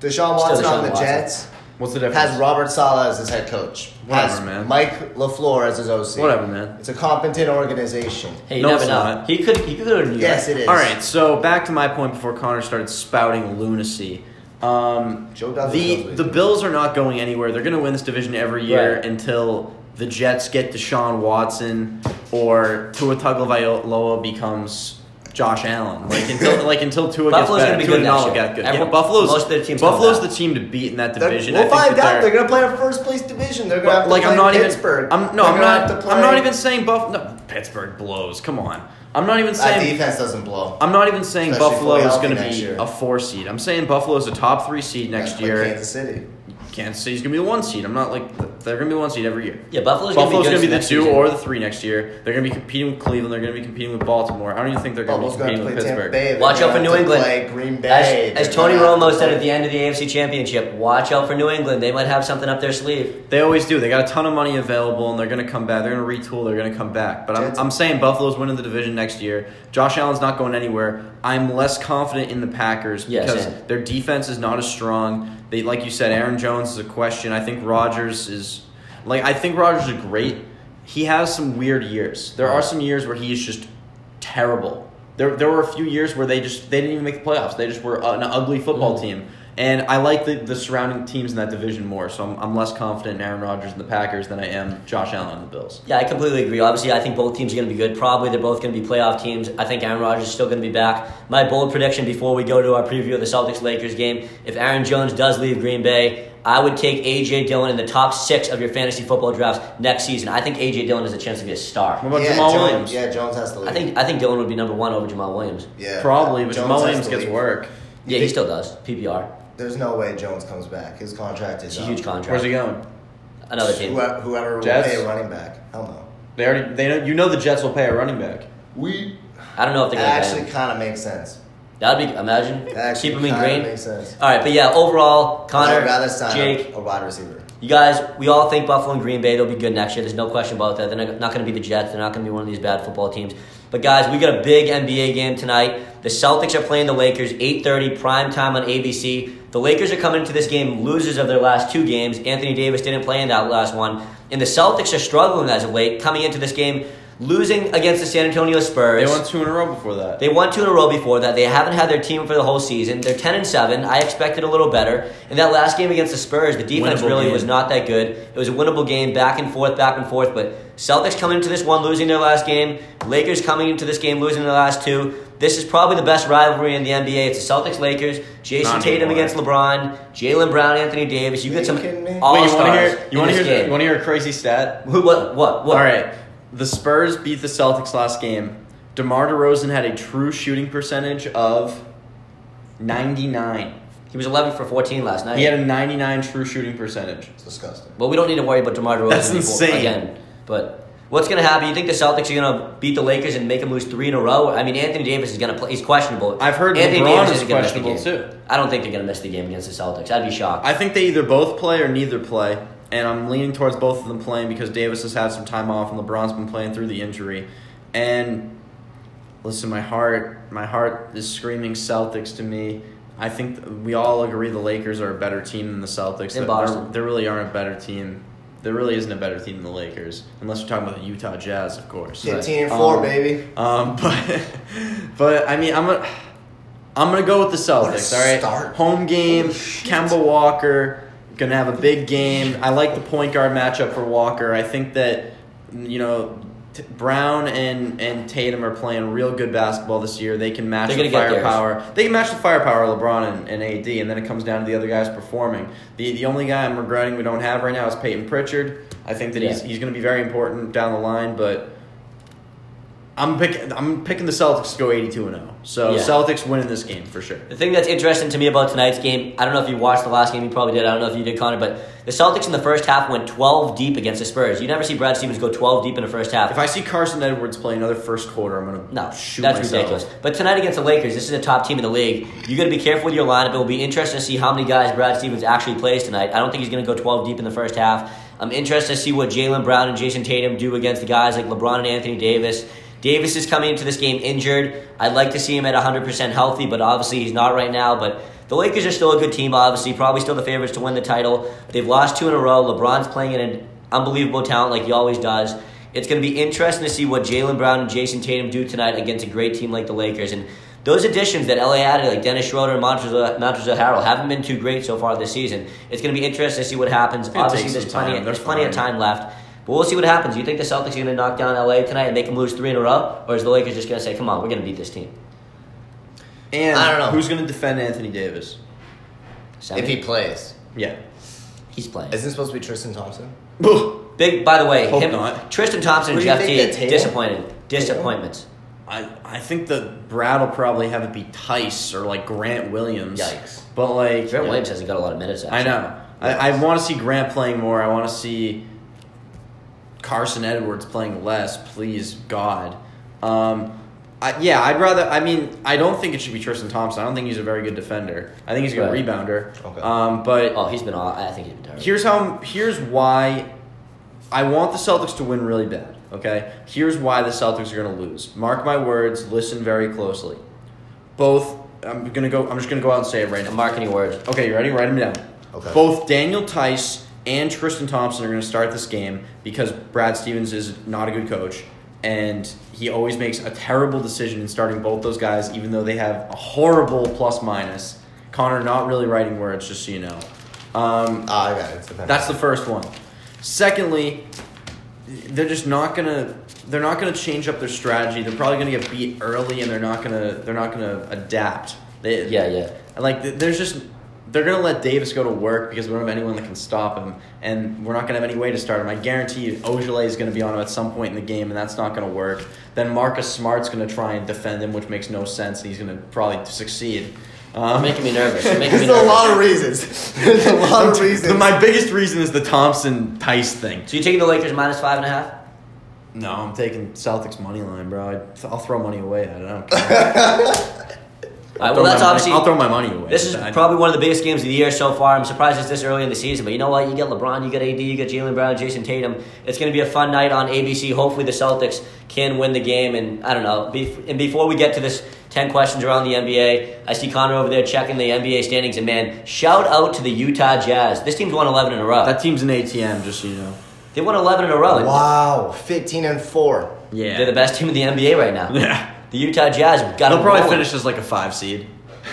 Deshaun Watson Deshaun on the Watson. Jets What's the difference? has Robert Saleh as his head coach. Whatever, has man. Mike LaFleur as his OC. Whatever, man. It's a competent organization. Hey, you No, never it's know. not. He could. He could go to New York. Yes, it is. All right, so back to my point before Connor started spouting lunacy. Um, Joe Douglas knows the what the. Bills are not going anywhere. They're going to win this division every year Right. until the Jets get Deshaun Watson or Tua Tagovailoa becomes Josh Allen. Like until like until Tua Buffalo's gets gonna better. be Tua good next Tagovailoa year. got good. Everyone- yeah, Buffalo's most of their teams come Buffalo's the back. team to beat in that They're- division. we'll I think find out. they're- They're going to play a first place division. They're going to have to like play I'm not Pittsburgh. even. I'm, no, They're I'm gonna not. have to I'm not even saying Buff. No, Pittsburgh blows. Come on. I'm not even That saying. defense doesn't blow. I'm not even saying Especially Buffalo fully is healthy going to next be year. a four seed. I'm saying Buffalo is a top three seed next Like year. Kansas City. Kansas City's gonna be the one seed. I'm not like they're gonna be the one seed every year. Yeah, Buffalo's, Buffalo's gonna gonna be, be the two season. or the three next year. They're gonna be competing with Cleveland. They're gonna be competing with Baltimore. I don't even think they're gonna Buffalo's be going to competing play with Pittsburgh. Bay. Watch out for New England. Play Green Bay. As, as Tony Romo to said at the end of the AFC Championship, watch out for New England. They might have something up their sleeve. They always do. They got a ton of money available, and they're going to come back. They're going to retool. They're going to come back. But I'm, I'm saying Buffalo's winning the division next year. Josh Allen's not going anywhere. I'm less confident in the Packers Yeah, because their defense is not as strong. They, like you said, Aaron Jones is a question. I think Rodgers is like I think Rodgers is great. He has some weird years. There are some years where he's just terrible. There, there were a few years where they just they didn't even make the playoffs. They just were an ugly football Mhm. team. And I like the, the surrounding teams in that division more, so I'm, I'm less confident in Aaron Rodgers and the Packers than I am Josh Allen and the Bills. Yeah, I completely agree. Obviously, I think both teams are going to be good. Probably they're both going to be playoff teams. I think Aaron Rodgers is still going to be back. My bold prediction before we go to our preview of the Celtics Lakers game if Aaron Jones does leave Green Bay, I would take A.J. Dillon in the top six of your fantasy football drafts next season. I think A.J. Dillon has a chance to be a star. What about yeah, Jamaal Jones, Williams? Yeah, Jones has to leave. I think I think Dillon would be number one over Jamaal Williams. yeah, Probably, but Jones Jamaal Williams gets work. Yeah, he still does. PPR. There's no way Jones comes back. His contract is It's a up. huge contract. Where's he going? Another team. Whoever, whoever will Jets? pay a running back. Hell no. They already they know you know the Jets will pay a running back. We. I don't know if they're going to actually pay him. kind of makes sense. That'd be imagine That actually keep him in kinda green. makes sense. All right, but yeah, overall, Connor, I'd rather sign Jake, a wide receiver. You guys, we all think Buffalo and Green Bay they'll be good next year. There's no question about that. They're not, not going to be the Jets. They're not going to be one of these bad football teams. But guys, we got a big NBA game tonight. The Celtics are playing the Lakers, 8:30 prime time on ABC. The Lakers are coming into this game losers of their last two games. Anthony Davis didn't play in that last one, and the Celtics are struggling as of late coming into this game, losing against the San Antonio Spurs. They won two in a row before that. They won two in a row before that. They haven't had their team for the whole season. They're ten and seven. I expected a little better. In that last game against the Spurs, the defense Winnable really game. was not that good. It was a winnable game, back and forth, back and forth. But Celtics coming into this one losing their last game. Lakers coming into this game losing their last two. This is probably the best rivalry in the NBA. It's the Celtics Lakers. Jayson Not Tatum anymore. against LeBron. Jaylen Brown, Anthony Davis. You get some me? all Wait, you want to stars hear? You want to hear? You want to hear a crazy stat? Who? What? What? What? All right. The Spurs beat the Celtics last game. DeMar DeRozan had a true shooting percentage of 99. He was 11 for 14 last night. He had a 99 true shooting percentage. It's disgusting. Well, we don't need to worry about DeMar DeRozan That's before- insane. again. But what's going to happen? You think the Celtics are going to beat the Lakers and make them lose three in a row? I mean, Anthony Davis is going to play. He's questionable. I've heard Anthony LeBron Davis is isn't gonna miss the questionable, game. too. I don't think they're going to miss the game against the Celtics. I'd be shocked. I think they either both play or neither play, and I'm leaning towards both of them playing because Davis has had some time off and LeBron's been playing through the injury. And listen, my heart, my heart is screaming Celtics to me. I think we all agree the Lakers are a better team than the Celtics. In Boston. There really aren't a better team. There really isn't a better team than the Lakers, unless you're talking about the Utah Jazz, of course. Fifteen and four, Um, baby. Um, but but I mean, I'm gonna I'm gonna go with the What a Celtics. All right, start. home game. Holy. Kemba Walker gonna have a big game. I like the point guard matchup for Walker. I think that you know. T- Brown and, and Tatum are playing real good basketball this year. They can match the gonna get theirs. firepower. They can match the firepower of LeBron and, and AD, and then it comes down to the other guys performing. The the only guy I'm regretting we don't have right now is Payton Pritchard. I think that he's he's going to be very important down the line, but I'm picking I'm picking the Celtics to go 82 and 0. So Yeah. Celtics winning this game for sure. The thing that's interesting to me about tonight's game, I don't know if you watched the last game, you probably did. I don't know if you did, Connor, but the Celtics in the first half went 12 deep against the Spurs. You never see Brad Stevens go 12 deep in the first half. If I see Carson Edwards play another first quarter, I'm going to No, shoot that's myself. ridiculous. But tonight against the Lakers, this is a top team in the league. You got to be careful with your lineup. It will be interesting to see how many guys Brad Stevens actually plays tonight. I don't think he's going to go 12 deep in the first half. I'm interested to see what Jaylen Brown and Jayson Tatum do against the guys like LeBron and Anthony Davis. Davis is coming into this game injured. I'd like to see him at 100% healthy, but obviously he's not right now. But the Lakers are still a good team, obviously. Probably still the favorites to win the title. They've lost two in a row. LeBron's playing at an unbelievable talent like he always does. It's going to be interesting to see what Jaylen Brown and Jayson Tatum do tonight against a great team like the Lakers. And those additions that LA added, like Dennis Schroeder and Montrezl Harrell, haven't been too great so far this season. It's going to be interesting to see what happens. gonna Obviously, there's plenty, time. there's plenty of time left. But we'll see what happens. You think the Celtics are going to knock down LA tonight and make them lose three in a row? Or is the Lakers just going to say, come on, we're going to beat this team? And I don't know. who's going to defend Anthony Davis? Semi? If he plays, Yeah. He's playing. isn't it supposed to be Tristan Thompson? Big, by the way, Hope him, not. Tristan Thompson and What do you Jeff think, T, that Tatum? disappointing. Disappointments. I, I think that Brad will probably have it be Theis or like Grant Williams. Yikes. But like Grant Williams hasn't got a lot of minutes, actually. I know. I, I want to see Grant playing more. I want to see Carson Edwards playing less. Please, God. Um, I, yeah, I'd rather. I mean, I don't think it should be Tristan Thompson. I don't think he's a very good defender. I think he's a good Right. rebounder. Okay. Um, but Oh, he's been. aw- I think he's been terrible. Here's how. Here's why. I want the Celtics to win really bad. Okay. Here's why the Celtics are going to lose. Mark my words. Listen very closely. Both. I'm gonna go. I'm just gonna go out and say it right now. Mark any words. Okay, you ready? Write them down. Okay. Both Daniel Theis and Tristan Thompson are going to start this game because Brad Stevens is not a good coach, and he always makes a terrible decision in starting both those guys, even though they have a horrible plus minus. Connor, not really writing words, just so you know. Um, Ah, I got it. It's that's the first one. Secondly, they're just not gonna they're not gonna change up their strategy. They're probably gonna get beat early, and they're not gonna they're not gonna adapt. They, Yeah, yeah. And like there's just they're gonna let Davis go to work because we don't have anyone that can stop him, and we're not gonna have any way to start him. I guarantee you, Ojeleye is gonna be on him at some point in the game, and that's not gonna work. Then Marcus Smart's gonna try and defend him, which makes no sense. And he's gonna probably succeed. You're Um, making me nervous. You're making me There's a lot of reasons. There's a lot of reasons. my biggest reason is the Thompson Theis thing. So you taking the Lakers minus five and a half? No, I'm taking Celtics money line, bro. I, I'll throw money away. I don't care. All right, Throw well, that's my money- obviously. I'll throw my money away. This is I- probably one of the biggest games of the year so far. I'm surprised it's this early in the season, but you know what? You get LeBron, you get AD, you get Jaylen Brown, Jayson Tatum. It's going to be a fun night on ABC. Hopefully, the Celtics can win the game. And I don't know. Bef- and before we get to this 10 questions around the NBA, I see Connor over there checking the NBA standings. And man, shout out to the Utah Jazz. This team's won 11 in a row. that team's an ATM, just so you know. they won 11 in a row. Wow, 15 and 4. Yeah. They're the best team in the NBA right now. Yeah. The Utah Jazz got They'll probably rolling. finish as like a five seed.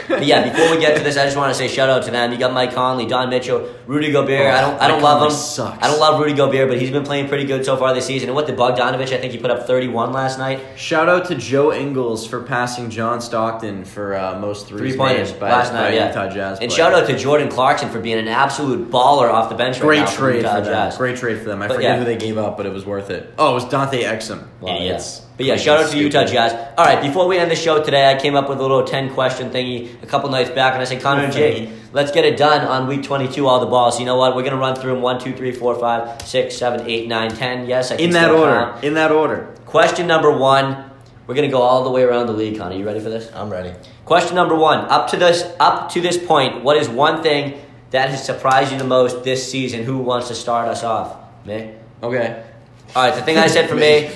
But yeah, before we get to this, I just want to say shout out to them. You got Mike Conley, Don Mitchell, Rudy Gobert. Oh, I don't, I don't Mike love Conley him. sucks. I don't love Rudy Gobert, but he's been playing pretty good so far this season. And what did Bogdanovich? I think he put up thirty-one last night. Shout out to Joe Ingles for passing John Stockton for uh, most threes Three pointers last night. Yeah. Utah Jazz. And player. shout out to Jordan Clarkson for being an absolute baller off the bench. Great right now for trade Utah for them. Jazz. Great trade for them. I But forget yeah. who they gave up, but it was worth it. Oh, it was Dante Exum. Well, Idiots. yeah. But yeah, Crazy shout out to Utah stupid. Jazz. All right, before we end the show today, I came up with a little 10 question thingy a couple nights back, and I said, Connor and Jake, let's get it done on week 22, all the balls. You know what? We're going to run through them 1, 2, 3, 4, 5, 6, 7, 8, 9, 10. Yes, I can In that still order. count. In that order. Question number one. We're going to go all the way around the league, Connor. You ready for this? I'm ready. Question number one. Up to this, up to this point, what is one thing that has surprised you the most this season? Who wants to start us off? Me? Okay. All right, the thing I said for me,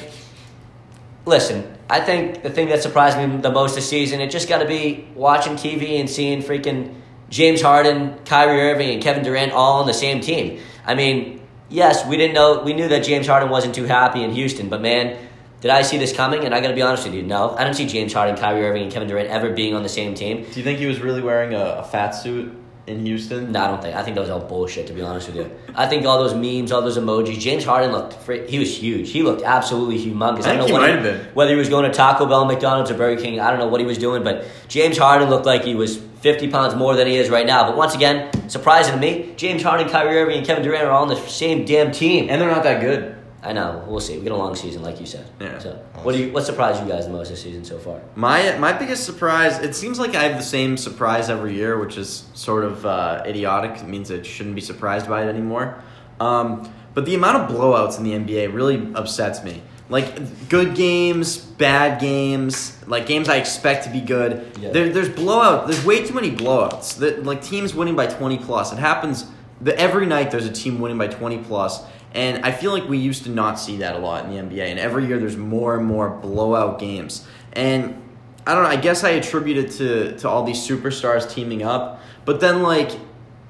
listen, I think the thing that surprised me the most this season, it just got to be watching TV and seeing freaking James Harden, Kyrie Irving, and Kevin Durant all on the same team. I mean, yes, we didn't know, we knew that James Harden wasn't too happy in Houston, but man, did I see this coming? And I got to be honest with you, no, I didn't see James Harden, Kyrie Irving, and Kevin Durant ever being on the same team. Do you think he was really wearing a, a fat suit in Houston? No, I don't think. I think that was all bullshit. To be honest with you, I think all those memes, all those emojis. James Harden looked. Fr- he was huge. He looked absolutely humongous. I think don't know he what might have been. Whether he was going to Taco Bell, McDonald's, or Burger King, I don't know what he was doing, but James Harden looked like he was 50 pounds more than he is right now. But once again, surprising to me, James Harden, Kyrie Irving, and Kevin Durant are all on the same damn team. And they're not that good. I know. We'll see. We got a long season, like you said. Yeah. So, what do you? What surprised you guys the most this season so far? My my biggest surprise. It seems like I have the same surprise every year, which is sort of uh, idiotic. It means I shouldn't be surprised by it anymore. Um, but the amount of blowouts in the NBA really upsets me. Like good games, bad games, like games I expect to be good. Yeah. There, there's blowout. There's way too many blowouts. That like teams winning by twenty plus. It happens. The, every night there's a team winning by twenty plus, and I feel like we used to not see that a lot in the NBA. And every year there's more and more blowout games. And I don't know. I guess I attribute it to to all these superstars teaming up. But then like,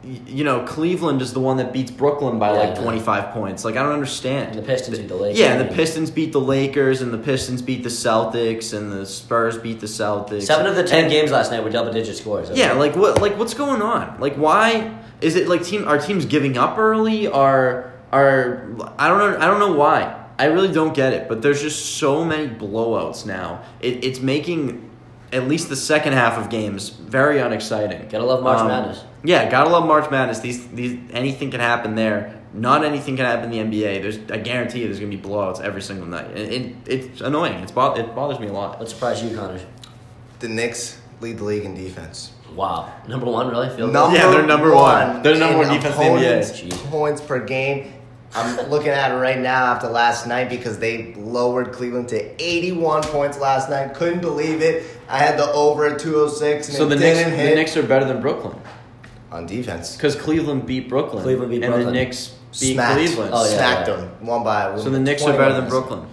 you know, Cleveland is the one that beats Brooklyn by Yeah, like know. twenty five points. Like I don't understand. And the Pistons beat the Lakers. Yeah, and the Pistons beat the Lakers, and the Pistons beat the Celtics, and the Spurs beat the Celtics. Seven of the ten And- games last night were double-digit scores. Yeah, like what? Like what's going on? Like why is it like team? Are teams giving up early? Are are I don't know. I don't know why. I really don't get it. But there's just so many blowouts now. It, it's making at least the second half of games very unexciting. Gotta love March Um, Madness. Yeah, gotta love March Madness. These these anything can happen there. Not anything can happen in the NBA. There's I guarantee you there's gonna be blowouts every single night. And it, it's annoying. It's bo- it bothers me a lot. What surprised you, Connor? The Knicks lead the league in defense. Wow. Number one, really? Feel good? Number Yeah, they're number one. They're number one defense in the NBA. Points per game. I'm looking at it right now after last night because they lowered Cleveland to 81 points last night. Couldn't believe it. I had the over at 206 and So it the Knicks, didn't the hit Knicks are better than Brooklyn on defense. because Cleveland beat Brooklyn. Cleveland beat and Brooklyn. the Knicks beat Smacked. Cleveland. Oh, yeah. Smacked them one by. So the Knicks are better than. Brooklyn,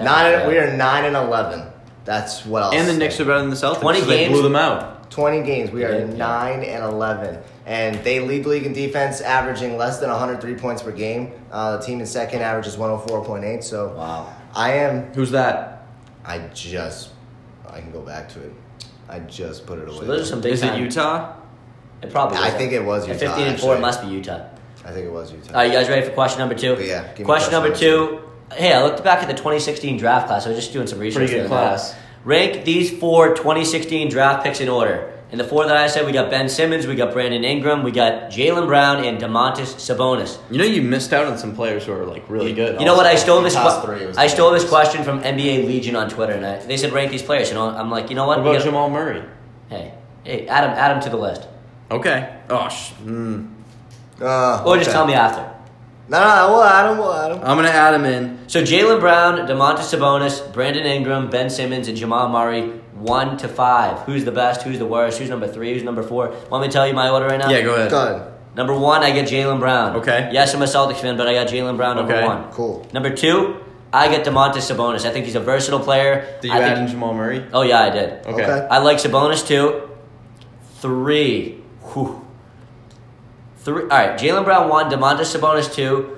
Nine. Yeah. We are nine and 11. That's what else. and the Knicks are better than the Celtics. 20 so they games? blew them out. 20 games. We are Yeah. 9 and 11. And they lead the league in defense, averaging less than 103 points per game. Uh, the team in second averages 104.8. So Wow. I am. Who's that? I just. I can go back to it. I just put it away. So those are some big Is it time- Utah? It probably is. I is. think it was At Utah, 15 and 4, it actually. must be Utah. I think it was Utah. Are you guys ready for question number two? Yeah, give me Question question number number two. Hey, I looked back at the 2016 draft class. I was just doing some research. Pretty good the other night. class. Rank these four 2016 draft picks in order. And the four that I said, we got Ben Simmons, we got Brandon Ingram, we got Jaylen Brown, and Domantas Sabonis. You know you missed out on some players who are like really good. You know what? I stole this. top que- three I stole this question from NBA Legion on Twitter, and I, they said rank these players. You know, I'm like, you know what? What We about gotta- Jamal Murray? Hey, hey, add him, add him to the list, Okay. Oh, sh- mm. Uh, or just okay. tell me after. No, no, we'll add him. We'll add him. I'm gonna add him in. So Jaylen Brown, Domantas Sabonis, Brandon Ingram, Ben Simmons, and Jamal Murray, one to five. Who's the best? Who's the worst? Who's number three? Who's number four? Want me to tell you my order right now? Yeah, go ahead. Good. Number one, I get Jaylen Brown. Okay. Yes, I'm a Celtics fan, but I got Jaylen Brown number Okay. one. Cool. Number two, I get Domantas Sabonis. I think he's a versatile player. Did you I add think- in Jamal Murray? Oh yeah, I did. Okay. Okay. I like Sabonis too. Three. Whew. Three. All right. Jaylen Brown one. Domantas Sabonis two.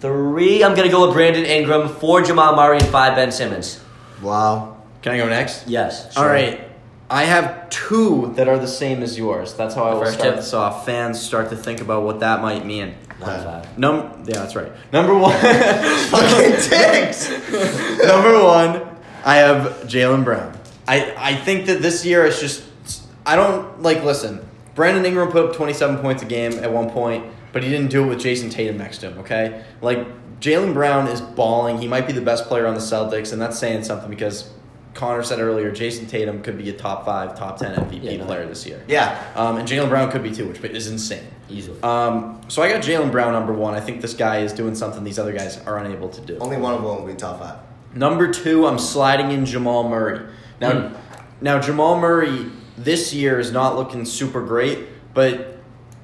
Three. I'm gonna go with Brandon Ingram. Four. Jamal Murray and five. Ben Simmons. Wow. Can I go next? Yes. All right. I have two that are the same as yours. That's how I will First start tip. this off. Fans start to think about what that might mean. One. Num yeah, that's right. Number one Fucking dicks. Number one, I have Jaylen Brown. I, I think that this year it's just I don't like listen. Brandon Ingram put up twenty seven points a game at one point, but he didn't do it with Jayson Tatum next to him. Okay, like Jaylen Brown is balling. He might be the best player on the Celtics, and that's saying something because Connor said earlier Jayson Tatum could be a top five, top ten MVP Yeah, no. player this year. Yeah. Um, and Jaylen Brown could be too, which is insane. Easily. Um, so I got Jaylen Brown number one. I think this guy is doing something these other guys are unable to do. Only one of them will be top five. Number two, I'm sliding in Jamal Murray. Now, Hmm. now Jamal Murray this year is not looking super great, but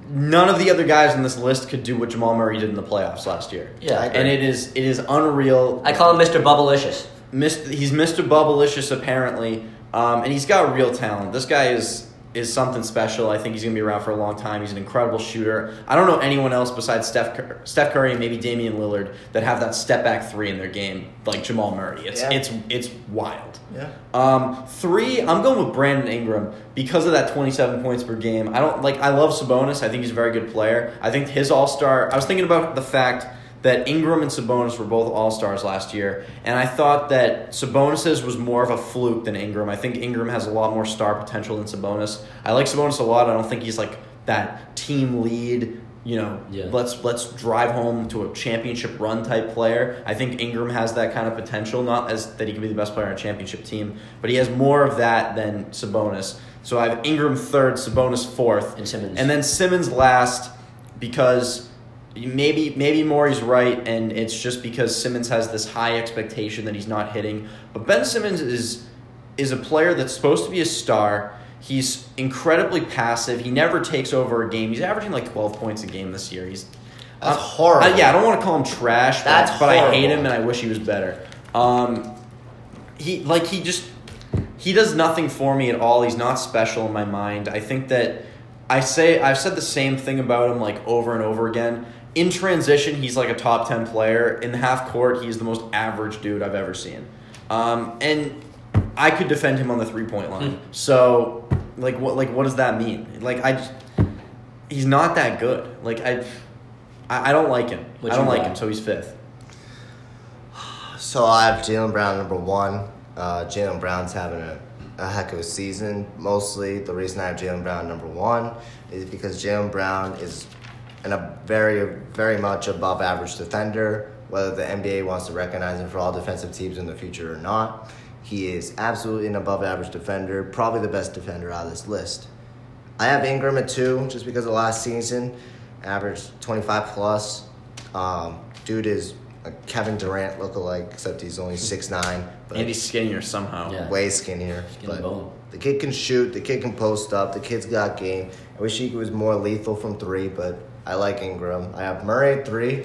none of the other guys on this list could do what Jamal Murray did in the playoffs last year. Yeah, I and it is it is unreal. I call him Mr. Bubblicious. Mist, he's Mr. Bubblicious apparently, um, and he's got real talent. This guy is is something special. I think he's gonna be around for a long time. He's an incredible shooter. I don't know anyone else besides Steph Cur- Steph Curry and maybe Damian Lillard that have that step back three in their game like Jamal Murray. It's Yeah. it's it's wild. Yeah. Um, three, I'm going with Brandon Ingram because of that 27 points per game. I don't like. I love Sabonis. I think he's a very good player. I think his All Star. I was thinking about the fact that Ingram and Sabonis were both All Stars last year, and I thought that Sabonis's was more of a fluke than Ingram. I think Ingram has a lot more star potential than Sabonis. I like Sabonis a lot. I don't think he's like that team lead. You know, Yeah. let's let's drive home to a championship run type player. I think Ingram has that kind of potential, not as that he can be the best player on a championship team, but he has more of that than Sabonis. So I have Ingram third, Sabonis fourth, And Simmons. and then Simmons last because maybe maybe Morey's right, and it's just because Simmons has this high expectation that he's not hitting. But Ben Simmons is is a player that's supposed to be a star. He's incredibly passive. He never takes over a game. He's averaging like twelve points a game this year. He's That's horrible. I- yeah, I don't want to call him trash, but, That's but I hate him and I wish he was better. Um, he like he just he does nothing for me at all. He's not special in my mind. I think that I say I've said the same thing about him like over and over again. In transition, he's like a top ten player. In the half court, he's the most average dude I've ever seen. Um, and I could defend him on the three point line. So like what like what does that mean? Like I just he's not that good. Like I I, I don't like him. What I don't like got? him, so he's fifth. So I have Jaylen Brown number one. Uh, Jaylen Brown's having a, a heck of a season. Mostly the reason I have Jaylen Brown number one is because Jaylen Brown is an, a very, very much above average defender. Whether the NBA wants to recognize him for all defensive teams in the future or not, He is absolutely an above average defender, probably the best defender out of this list. I have Ingram at two just because of last season, averaged 25 plus. Um, dude is a Kevin Durant lookalike, except he's only 6'9, but And he's skinnier somehow. Yeah. way skinnier. Skinny but bone. the kid can shoot, the kid can post up, the kid's got game. I wish he was more lethal from three, but I like Ingram. I have Murray at three.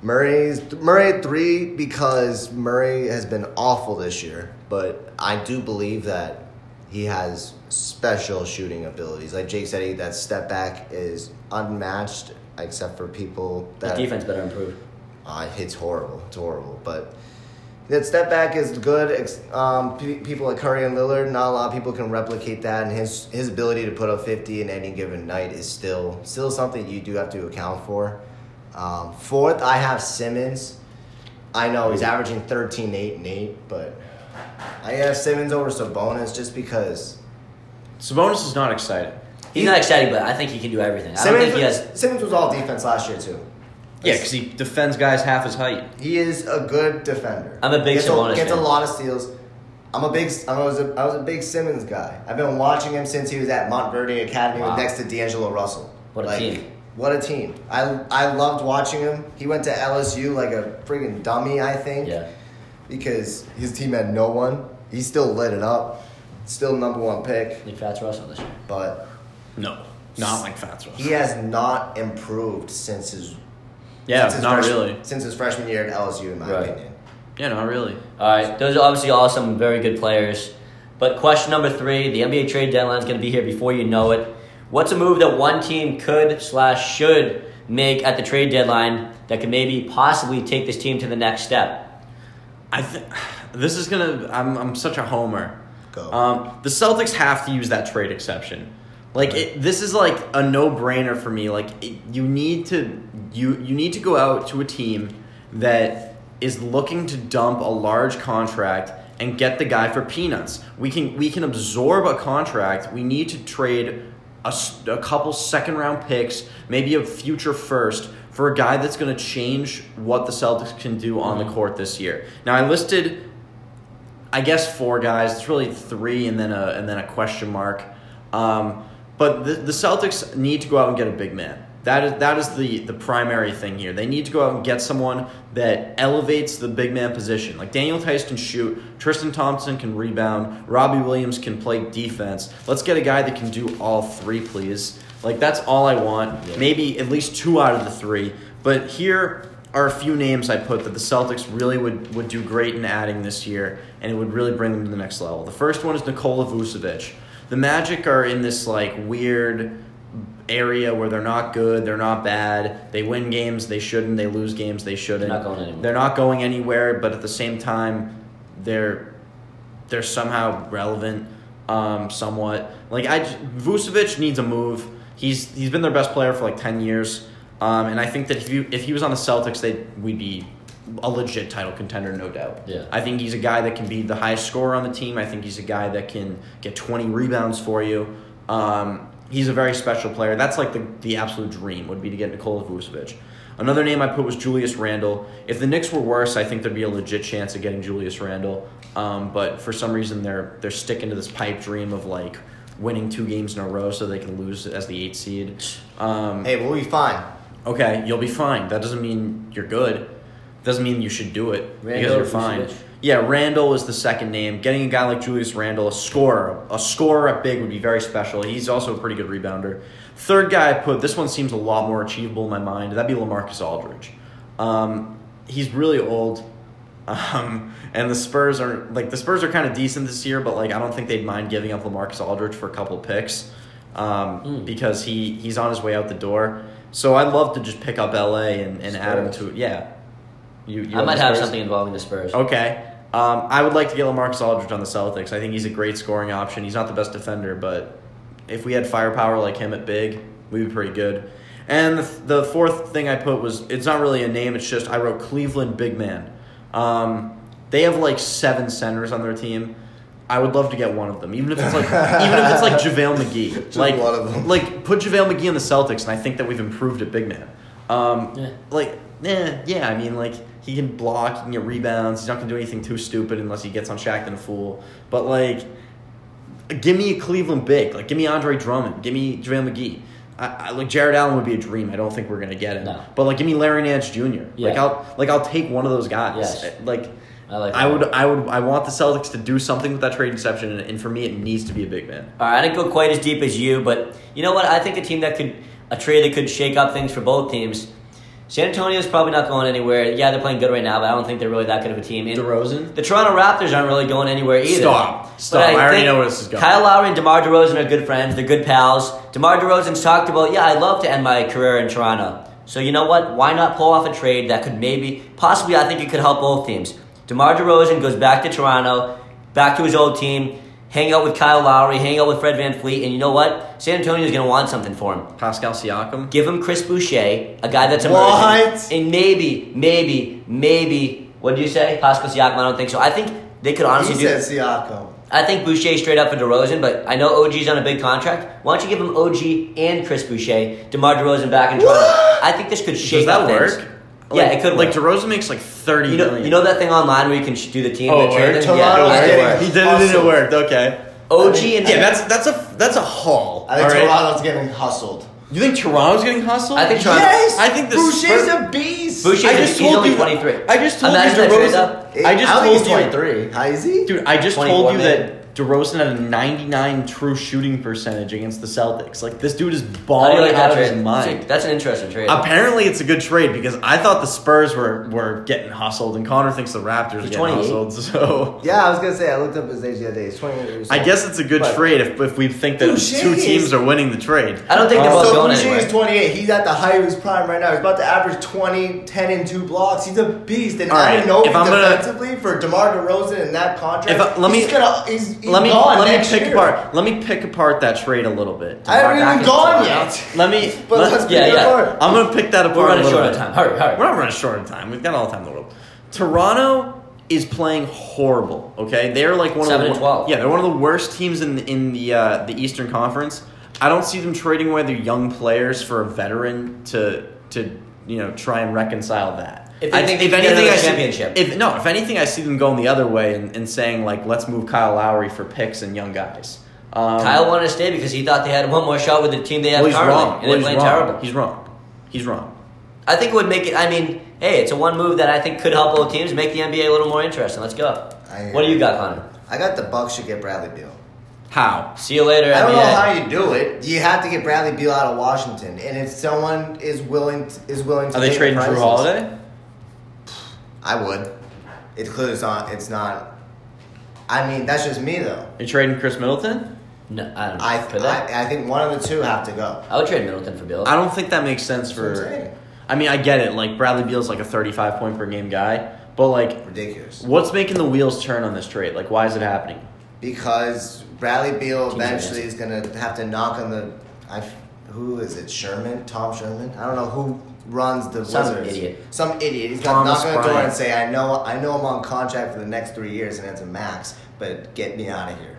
Murray's Murray at three because Murray has been awful this year, but I do believe that he has special shooting abilities. Like Jake said, he, that step back is unmatched, except for people The that defense better improve. uh, it's horrible. It's horrible. But that step back is good. Um, pe- people like Curry and Lillard, not a lot of people can replicate that, and his his ability to put up fifty in any given night is still still something you do have to account for. Um, fourth, I have Simmons. I know he's averaging 13, 8, and 8, but I have Simmons over Sabonis just because Sabonis is not exciting. He's not exciting, but I think he can do everything. I don't think he has. Simmons was all defense last year, too. Yeah, because he defends guys half his height. He is a good defender. I'm a big gets Sabonis A, gets fan. a lot of steals. I'm a big. I was a, I was a big Simmons guy. I've been watching him since he was at Montverde Academy Wow. next to D'Angelo Russell. What a team. What a team! I I loved watching him. He went to LSU like a friggin' dummy, I think. Yeah. Because his team had no one. He still lit it up. Still number one pick, Nick Fats Russell this year. but No, not like Fats Russell. he has not improved since his. Yeah, since his not freshman- really. Since his freshman year at LSU, in my Right. opinion. Yeah, not really. All right, those are obviously all some very good players. But question number three: the NBA trade deadline is going to be here before you know it. What's a move that one team could slash should make at the trade deadline that could maybe possibly take this team to the next step? I think this is gonna. I'm I'm such a homer. Go. Um, the Celtics have to use that trade exception. Like it, this is like a no brainer for me. Like it, you need to you you need to go out to a team that is looking to dump a large contract and get the guy for peanuts. We can we can absorb a contract. We need to trade a, a couple second round picks, maybe a future first for a guy that's going to change what the Celtics can do on the court this year. Now I listed I guess four guys. It's really three and then a and then a question mark. Um, but the, the Celtics need to go out and get a big man. That is that is the the primary thing here. They need to go out and get someone that elevates the big man position. Like Daniel Theis can shoot, Tristan Thompson can rebound, Robbie Williams can play defense. Let's get a guy that can do all three, please. Like that's all I want. Yeah. Maybe at least two out of the three. But here are a few names I put that the Celtics really would, would do great in adding this year, and it would really bring them to the next level. The first one is Nikola Vucevic. The Magic are in this like weird area where they're not good, they're not bad. They win games they shouldn't, they lose games they shouldn't. They're not going anywhere. They're not going anywhere, but at the same time, they're they're somehow relevant, um, somewhat. Like I, Vucevic needs a move. He's he's been their best player for like ten years, um, and I think that if you if he was on the Celtics, they we'd be a legit title contender, no doubt. Yeah. I think he's a guy that can be the highest scorer on the team. I think he's a guy that can get twenty rebounds for you. Um, he's a very special player. That's like the the absolute dream would be to get Nikola Vucevic. Another name I put was Julius Randle. If the Knicks were worse, I think there'd be a legit chance of getting Julius Randle. Um, but for some reason, they're they're sticking to this pipe dream of like winning two games in a row so they can lose as the eight seed. Um, Hey, we'll be fine. okay, you'll be fine. That doesn't mean you're good. Doesn't mean you should do it because you're fine. Yeah, Randle is the second name. Getting a guy like Julius Randle, a scorer, a scorer at big would be very special. He's also a pretty good rebounder. Third guy I put, this one seems a lot more achievable in my mind. That'd be LaMarcus Aldridge. Um, he's really old, um, and the Spurs are like the Spurs are kind of decent this year, but like I don't think they'd mind giving up LaMarcus Aldridge for a couple picks um, Mm. because he he's on his way out the door. So I'd love to just pick up LA and, and add him to yeah. You, you I might have something involving the Spurs. Okay. Um, I would like to get LaMarcus Aldridge on the Celtics. I think he's a great scoring option. He's not the best defender, but if we had firepower like him at big, we'd be pretty good. And the, the fourth thing I put was it's not really a name. It's just I wrote Cleveland big man. Um, they have like seven centers on their team. I would love to get one of them, even if it's like even if it's like JaVale McGee. Just like one of them. like put JaVale McGee on the Celtics, and I think that we've improved at big man. Um, Yeah. Like, eh, yeah, I mean, like he can block, he can get rebounds. He's not gonna do anything too stupid unless he gets on Shaqtin' a Fool. But like, give me a Cleveland big. Like, give me Andre Drummond. Give me JaVale McGee. I, I, like Jarrett Allen would be a dream. I don't think we're gonna get him. No. But like, give me Larry Nance Jr. Yeah. Like I'll like I'll take one of those guys. Yes. Eh, like. I like. I would, I would, I want the Celtics to do something with that trade exception, and, and for me, it needs to be a big man. All right, I didn't go quite as deep as you, but you know what? I think a team that could, a trade that could shake up things for both teams. San Antonio's probably not going anywhere. Yeah, they're playing good right now, but I don't think they're really that good of a team. And DeRozan? The Toronto Raptors aren't really going anywhere either. Stop. Stop. I already know where this is going. Kyle Lowry and DeMar DeRozan are good friends. They're good pals. DeMar DeRozan's talked about, yeah, I'd love to end my career in Toronto. So you know what? Why not pull off a trade that could maybe, possibly, I think it could help both teams. DeMar DeRozan goes back to Toronto, back to his old team, hang out with Kyle Lowry, hang out with Fred VanVleet, and you know what? San Antonio's going to want something for him. Pascal Siakam. Give him Chris Boucher, a guy that's emerging. What? And maybe, maybe, maybe, what did you say? Pascal Siakam, I don't think so. I think they could honestly He do said Siakam. I think Boucher straight up for DeRozan, but I know OG's on a big contract. Why don't you give him OG and Chris Boucher, DeMar DeRozan back in Toronto? I think this could shake Does that up things. Work? Yeah, it could Like work. DeRozan makes like thirty You know, million. you know that thing online where you can sh- do the team. Oh, the oh, it trade worked? thing? Yeah, Toronto's it getting- worked. he did it and it worked. Okay. OG and Yeah, that's that's a that's a haul. I think all right? Toronto's getting hustled. You think Toronto's getting hustled? I think Toronto- Yes, I think the Boucher's Spurs- a beast. Boucher's I a- just he's told only you. 23. I just told Imagine you DeRozan. I just don't think told he's you. 23. How is he? Dude, I just told you that DeRozan had a 99 true shooting percentage against the Celtics. Like this dude is How do you balling like out that of his mind. That's an interesting trade. Apparently, it's a good trade because I thought the Spurs were, were getting hustled, and Connor thinks the Raptors are He's getting 28. hustled. So Yeah, I was gonna say I looked up his age the other day. He's 28 years I guess it's a good But- trade if, if we think that Boucher two is- teams are winning the trade. I don't think they're Uh, both So going Boucher anywhere. is 28. He's at the height of his prime right now. He's about to average 20, 10, and two blocks. He's a beast. And All right, Anunoby if I'm gonna- defensively for DeMar DeRozan in that contract, If I- let me- he's gonna he's, he's let me gone let me pick year. apart let me pick apart that trade a little bit. I haven't even gone yet. Let me. But let- let's pick yeah, it yeah. apart. I'm gonna pick that apart. We're running a little short on bit. time. Hurry, hurry. We're not running short on time. We've got all the time in the world. Toronto is playing horrible. Okay, they're like one Seven of the 12. yeah they're one of the worst teams in in the uh, the Eastern Conference. I don't see them trading away their young players for a veteran to to you know try and reconcile that. If I think think if anything, another I see, if no, if anything, I see them going the other way and, and saying like let's move Kyle Lowry for picks and young guys. Um, Kyle wanted to stay because he thought they had one more shot with the team they have well, he's currently, wrong. and Well, they're he's playing wrong. terrible. He's wrong. He's wrong. I think it would make it. I mean, hey, it's a one move that I think could help both teams, make the NBA a little more interesting. Let's go. I- What do you got, Connor? I got the Bucks should get Bradley Beal. How? See you later, I don't NBA. know how you do it. You have to get Bradley Beal out of Washington, and if someone is willing to, is willing to, Are they trading Jrue prices- Holiday? I would. It's clear it's not. It's not. I mean, that's just me though. You're trading Khris Middleton? no, I don't. I could they? I, I think one of the two have to go. I would trade Middleton for Beal. I don't think that makes sense That's what I'm for. saying. I mean, I get it. Like Bradley Beal's like a 35 point per game guy, but like, Ridiculous. what's making the wheels turn on this trade? Like, why is it happening? Because Bradley Beal Teams eventually is gonna have to knock on the. I, who is it? Sherman? Tom Sherman? I don't know who runs the Some Wizards. idiot. Some idiot. He's gonna knock on the door and say, "I know, I know, I'm on contract for the next three years, and it's a max, but get me out of here."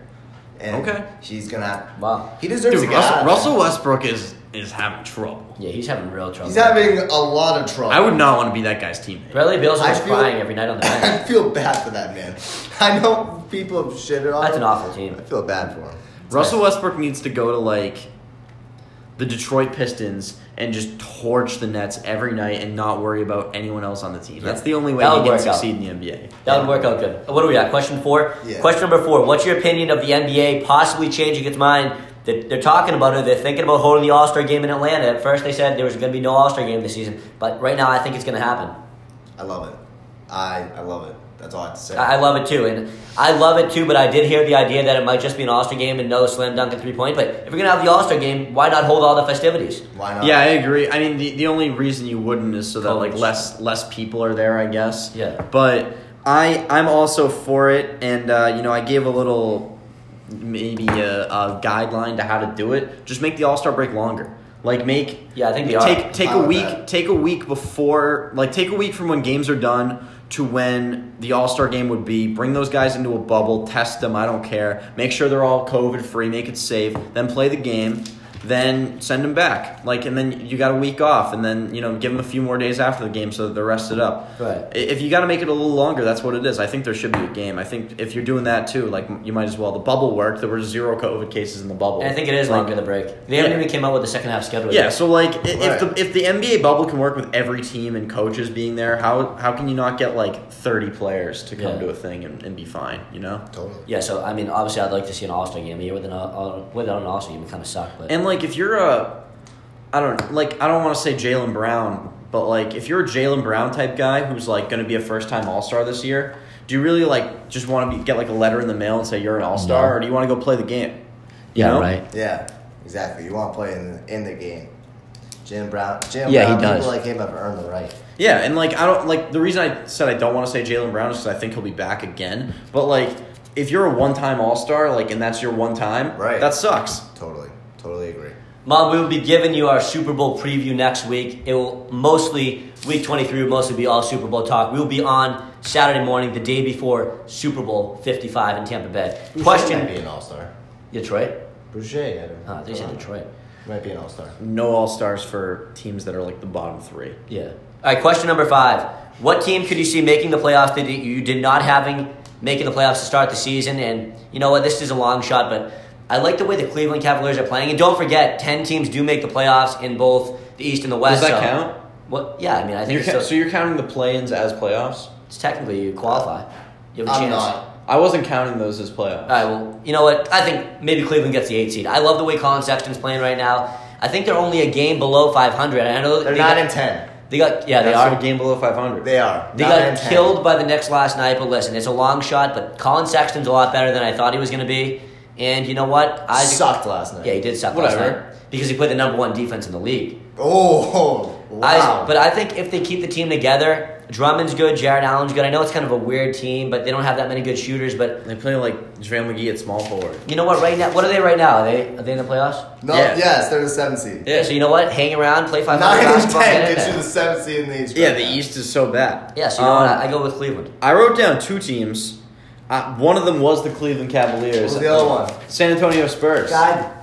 And Okay. She's gonna. Have, Wow. He deserves Dude, to get out. Russell, of Russell. Westbrook is is having trouble. Yeah, he's having real trouble. He's having a lot of trouble. I would not want to be that guy's teammate. Bradley Beal's I feel- crying every night on the bench. I feel bad for that man. I know people have shitted on That's him. an awful team. I feel bad for him. It's Russell nice. Westbrook needs to go to like the Detroit Pistons and just torch the Nets every night and not worry about anyone else on the team. That's the only way That he would can work out. succeed in the NBA. That would work out good. What do we got? Question four? Yeah. Question number four. What's your opinion of the NBA possibly changing its mind? They're, they're talking about it. They're thinking about holding the All Star game in Atlanta. At first, they said there was going to be no All Star game this season. But right now, I think it's going to happen. I love it. I I love it. That's all I have to say. I, I love it too. And I love it too, but I did hear the idea that it might just be an All Star game and no slam dunk and three point. But if you're going to have the All Star game, why not hold all the festivities? Why not? Yeah, I agree. I mean, the, the only reason you wouldn't is so that like less less people are there, I guess. Yeah. But I I'm also for it, and uh, you know I gave a little maybe a, a guideline to how to do it. Just make the All Star break longer. Like make Yeah, I think they are. take take a week that. take a week before like take a week from when games are done to when the All Star game would be. Bring those guys into a bubble, test them. I don't care. Make sure they're all COVID free. Make it safe. Then play the game. Then send him back. Like, and then you got a week off, and then you know give him a few more days after the game so that they're rested up. Right. If you got to make it a little longer, that's what it is. I think there should be a game. I think if you're doing that too, like you might as well. The bubble worked. There were zero COVID cases in the bubble. And I think it is Like, longer the break. They haven't Yeah. even came out with the second half schedule. Yeah, yet. so like i- if the if the NBA bubble can work with every team and coaches being there, how how can you not get like thirty players to come Yeah. to a thing and, and be fine? You know. Totally. Yeah, so I mean, obviously, I'd like to see an All Star game. A year with an uh, without an All Star game, it kind of suck. But And like if you're a, I don't like I don't want to say Jaylen Brown, but like if you're a Jaylen Brown type guy who's like going to be a first time All Star this year, do you really like just want to be, get like a letter in the mail and say you're an All Star, No. or do you want to go play the game? You yeah, know? right. Yeah, exactly. You want to play in the, in the game. Jaylen Brown. Jim Yeah, he Brown, does. People like him have earned the right. Yeah, and like I don't like the reason I said I don't want to say Jaylen Brown is because I think he'll be back again. But like if you're a one time All Star, like and that's your one time, Right. That sucks. Totally. Totally agree. Mom, we will be giving you our Super Bowl preview next week. It will mostly, week 23 will mostly be all Super Bowl talk. We will be on Saturday morning, the day before Super Bowl 55 in Tampa Bay. Question might be an all star. Detroit? Boucher. I don't Oh, they said Detroit. Might be an all star. No All Stars for teams that are like the bottom three. Yeah. All right, question number five. What team could you see making the playoffs that you did not having making the playoffs to start the season? And you know what? This is a long shot, but I like the way the Cleveland Cavaliers are playing. And don't forget, 10 teams do make the playoffs in both the East and the West. Does that so- count? What? Yeah, I mean, I think You're ca- still, so you're counting the play-ins as playoffs? it's technically you qualify. You have a I'm chance. not. I wasn't counting those as playoffs. All right, well, you know what? I think maybe Cleveland gets the eight seed. I love the way Collin Sexton's playing right now. I think they're only a game below 500. I know They're they nine got, and ten. They got yeah, they are. a game below 500. They are. They Nine got and 10. killed by the Knicks last night, but listen, it's a long shot. But Collin Sexton's a lot better than I thought he was going to be. And you know what? I Sucked last night. Yeah, he did suck last Whatever. night because he played the number one defense in the league. Oh, wow. I, but I think if they keep the team together, Drummond's good, Jarrett Allen's good. I know it's kind of a weird team, but they don't have that many good shooters. But They play like JaVale McGee at small forward. you know what? Right now, what are they right now? Are they are they in the playoffs? no, yeah. yes, they're the seventh seed. Yeah. So you know what? Hang around, play five Nine hundred and basketball. ten get in gets you there. the seventh seed in the East. Yeah, right the now. East is so bad. Yeah, so you know what? Um, I, I go with Cleveland. I wrote down two teams. Uh, one of them was the Cleveland Cavaliers. What was the other one? San Antonio Spurs. God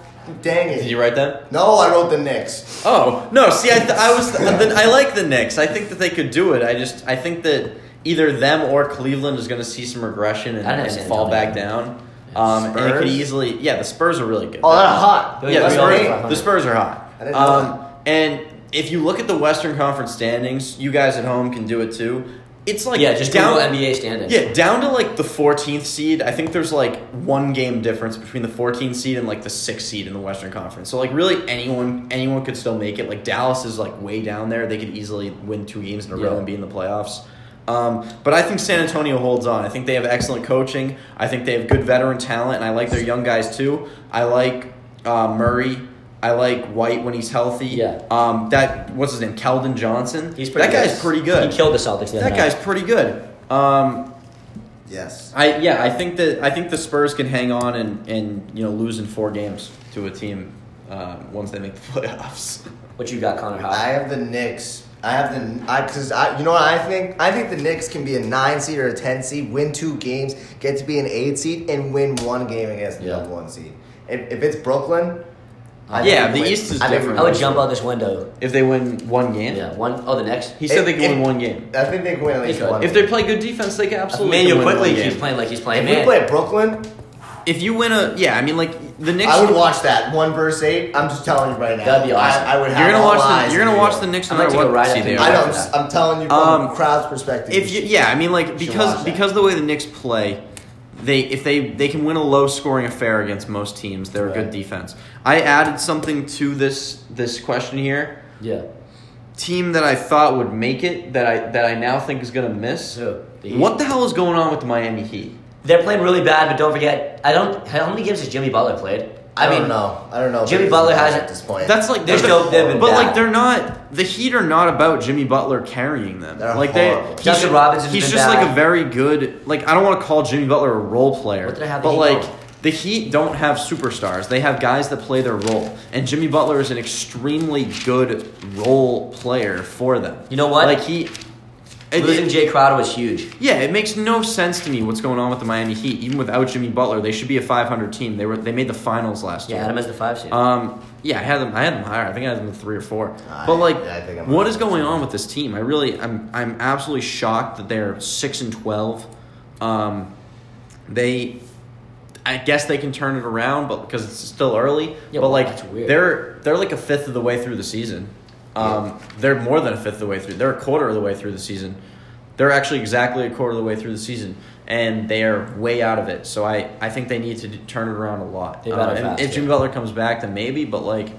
dang it. Did you write that? No, I wrote the Knicks. Oh no! See, I, th- I was the, I like the Knicks. I think that they could do it. I just I think that either them or Cleveland is going to see some regression and, I didn't have and fall Antonio. back down. Um, and it could easily yeah. The Spurs are really good. Oh, they're hot. Wait, yeah, the Spurs, wait, wait. the Spurs are hot. I didn't know Um, and if you look at the Western Conference standings, you guys at home can do it too. It's like yeah, just down Google NBA standings. Yeah, down to like the 14th seed. I think there's like one game difference between the 14th seed and like the 6th seed in the Western Conference. So like really anyone anyone could still make it. Like Dallas is like way down there. They could easily win two games in a row and be in the playoffs. Um, but I think San Antonio holds on. I think they have excellent coaching. I think they have good veteran talent, and I like their young guys too. I like uh, Murray. I like White when he's healthy. Yeah. Um, that what's his name? Keldon Johnson. He's pretty that good. guy's pretty good. He killed the Celtics the that night. guy's pretty good. Um, Yes. I yeah, I think that I think the Spurs can hang on and and you know lose in four games to a team uh, once they make the playoffs. What you got, Connor? How? I have the Knicks. I have the I because I you know what I think I think the Knicks can be a nine seed or a ten seed, win two games, get to be an eight seed, and win one game against the Yeah. number one seed. If, if it's Brooklyn, I Yeah, the win. East is I think different. I would jump out this window. if they win one game, Yeah, one. Oh, the next. he said they If- can win if- one game. I think they can win at least could. one. If they play good defense, they can absolutely Manuel can win quickly one keeps game. playing like he's playing. if we Man, play Brooklyn, If you win a yeah, I mean like the Knicks. I would watch that one verse eight. I'm just telling you right now. That'd be awesome. I, I would have. You're gonna all watch eyes the you're gonna you. watch the Knicks no I might matter take a what ride seed up they to are. I know. I'm, for just- that. I'm telling you from Um, crowd's perspective. If you, yeah, I mean like should because watch that. because the way the Knicks play, they if they they can win a low scoring affair against most teams, they're a good defense. I added something to this this question here. yeah. Team that I thought would make it that I that I now think is gonna miss. The What the hell is going on with the Miami Heat? They're playing really bad, but don't forget. I don't. How many games has Jimmy Butler played? I, I, mean, don't know. I don't know. Jimmy Butler hasn't- at this point. That's like They're still- they've but bad. like they're not. The Heat are not about Jimmy Butler carrying them. They're like horrible. they, he's, Duncan Robinson's he's just like a very good. Like I don't want to call Jimmy Butler a role player, What did I have the but like the Heat don't have superstars. They have guys that play their role, and Jimmy Butler is an extremely good role player for them. You know what? Like he. Losing Jae Crowder was huge. Yeah, it makes no sense to me what's going on with the Miami Heat. Even without Jimmy Butler, they should be a 500 team. They were they made the finals last Yeah, year. had him as the five seed. Um, yeah, I had them. I had them higher. I think I had them at three or four. But like, yeah, I think I'm what is going on with this team? I really, I'm, I'm absolutely shocked that they're six and twelve. Um, they, I guess they can turn it around, but because it's still early. Yeah, but well, like, they're they're like a fifth of the way through the season. Um, they're more than a fifth of the way through. They're a quarter of the way through the season. They're actually exactly a quarter of the way through the season, and they are way out of it. So I, I think they need to turn it around a lot. Uh, and if. Jimmy Butler comes back, then maybe. But like,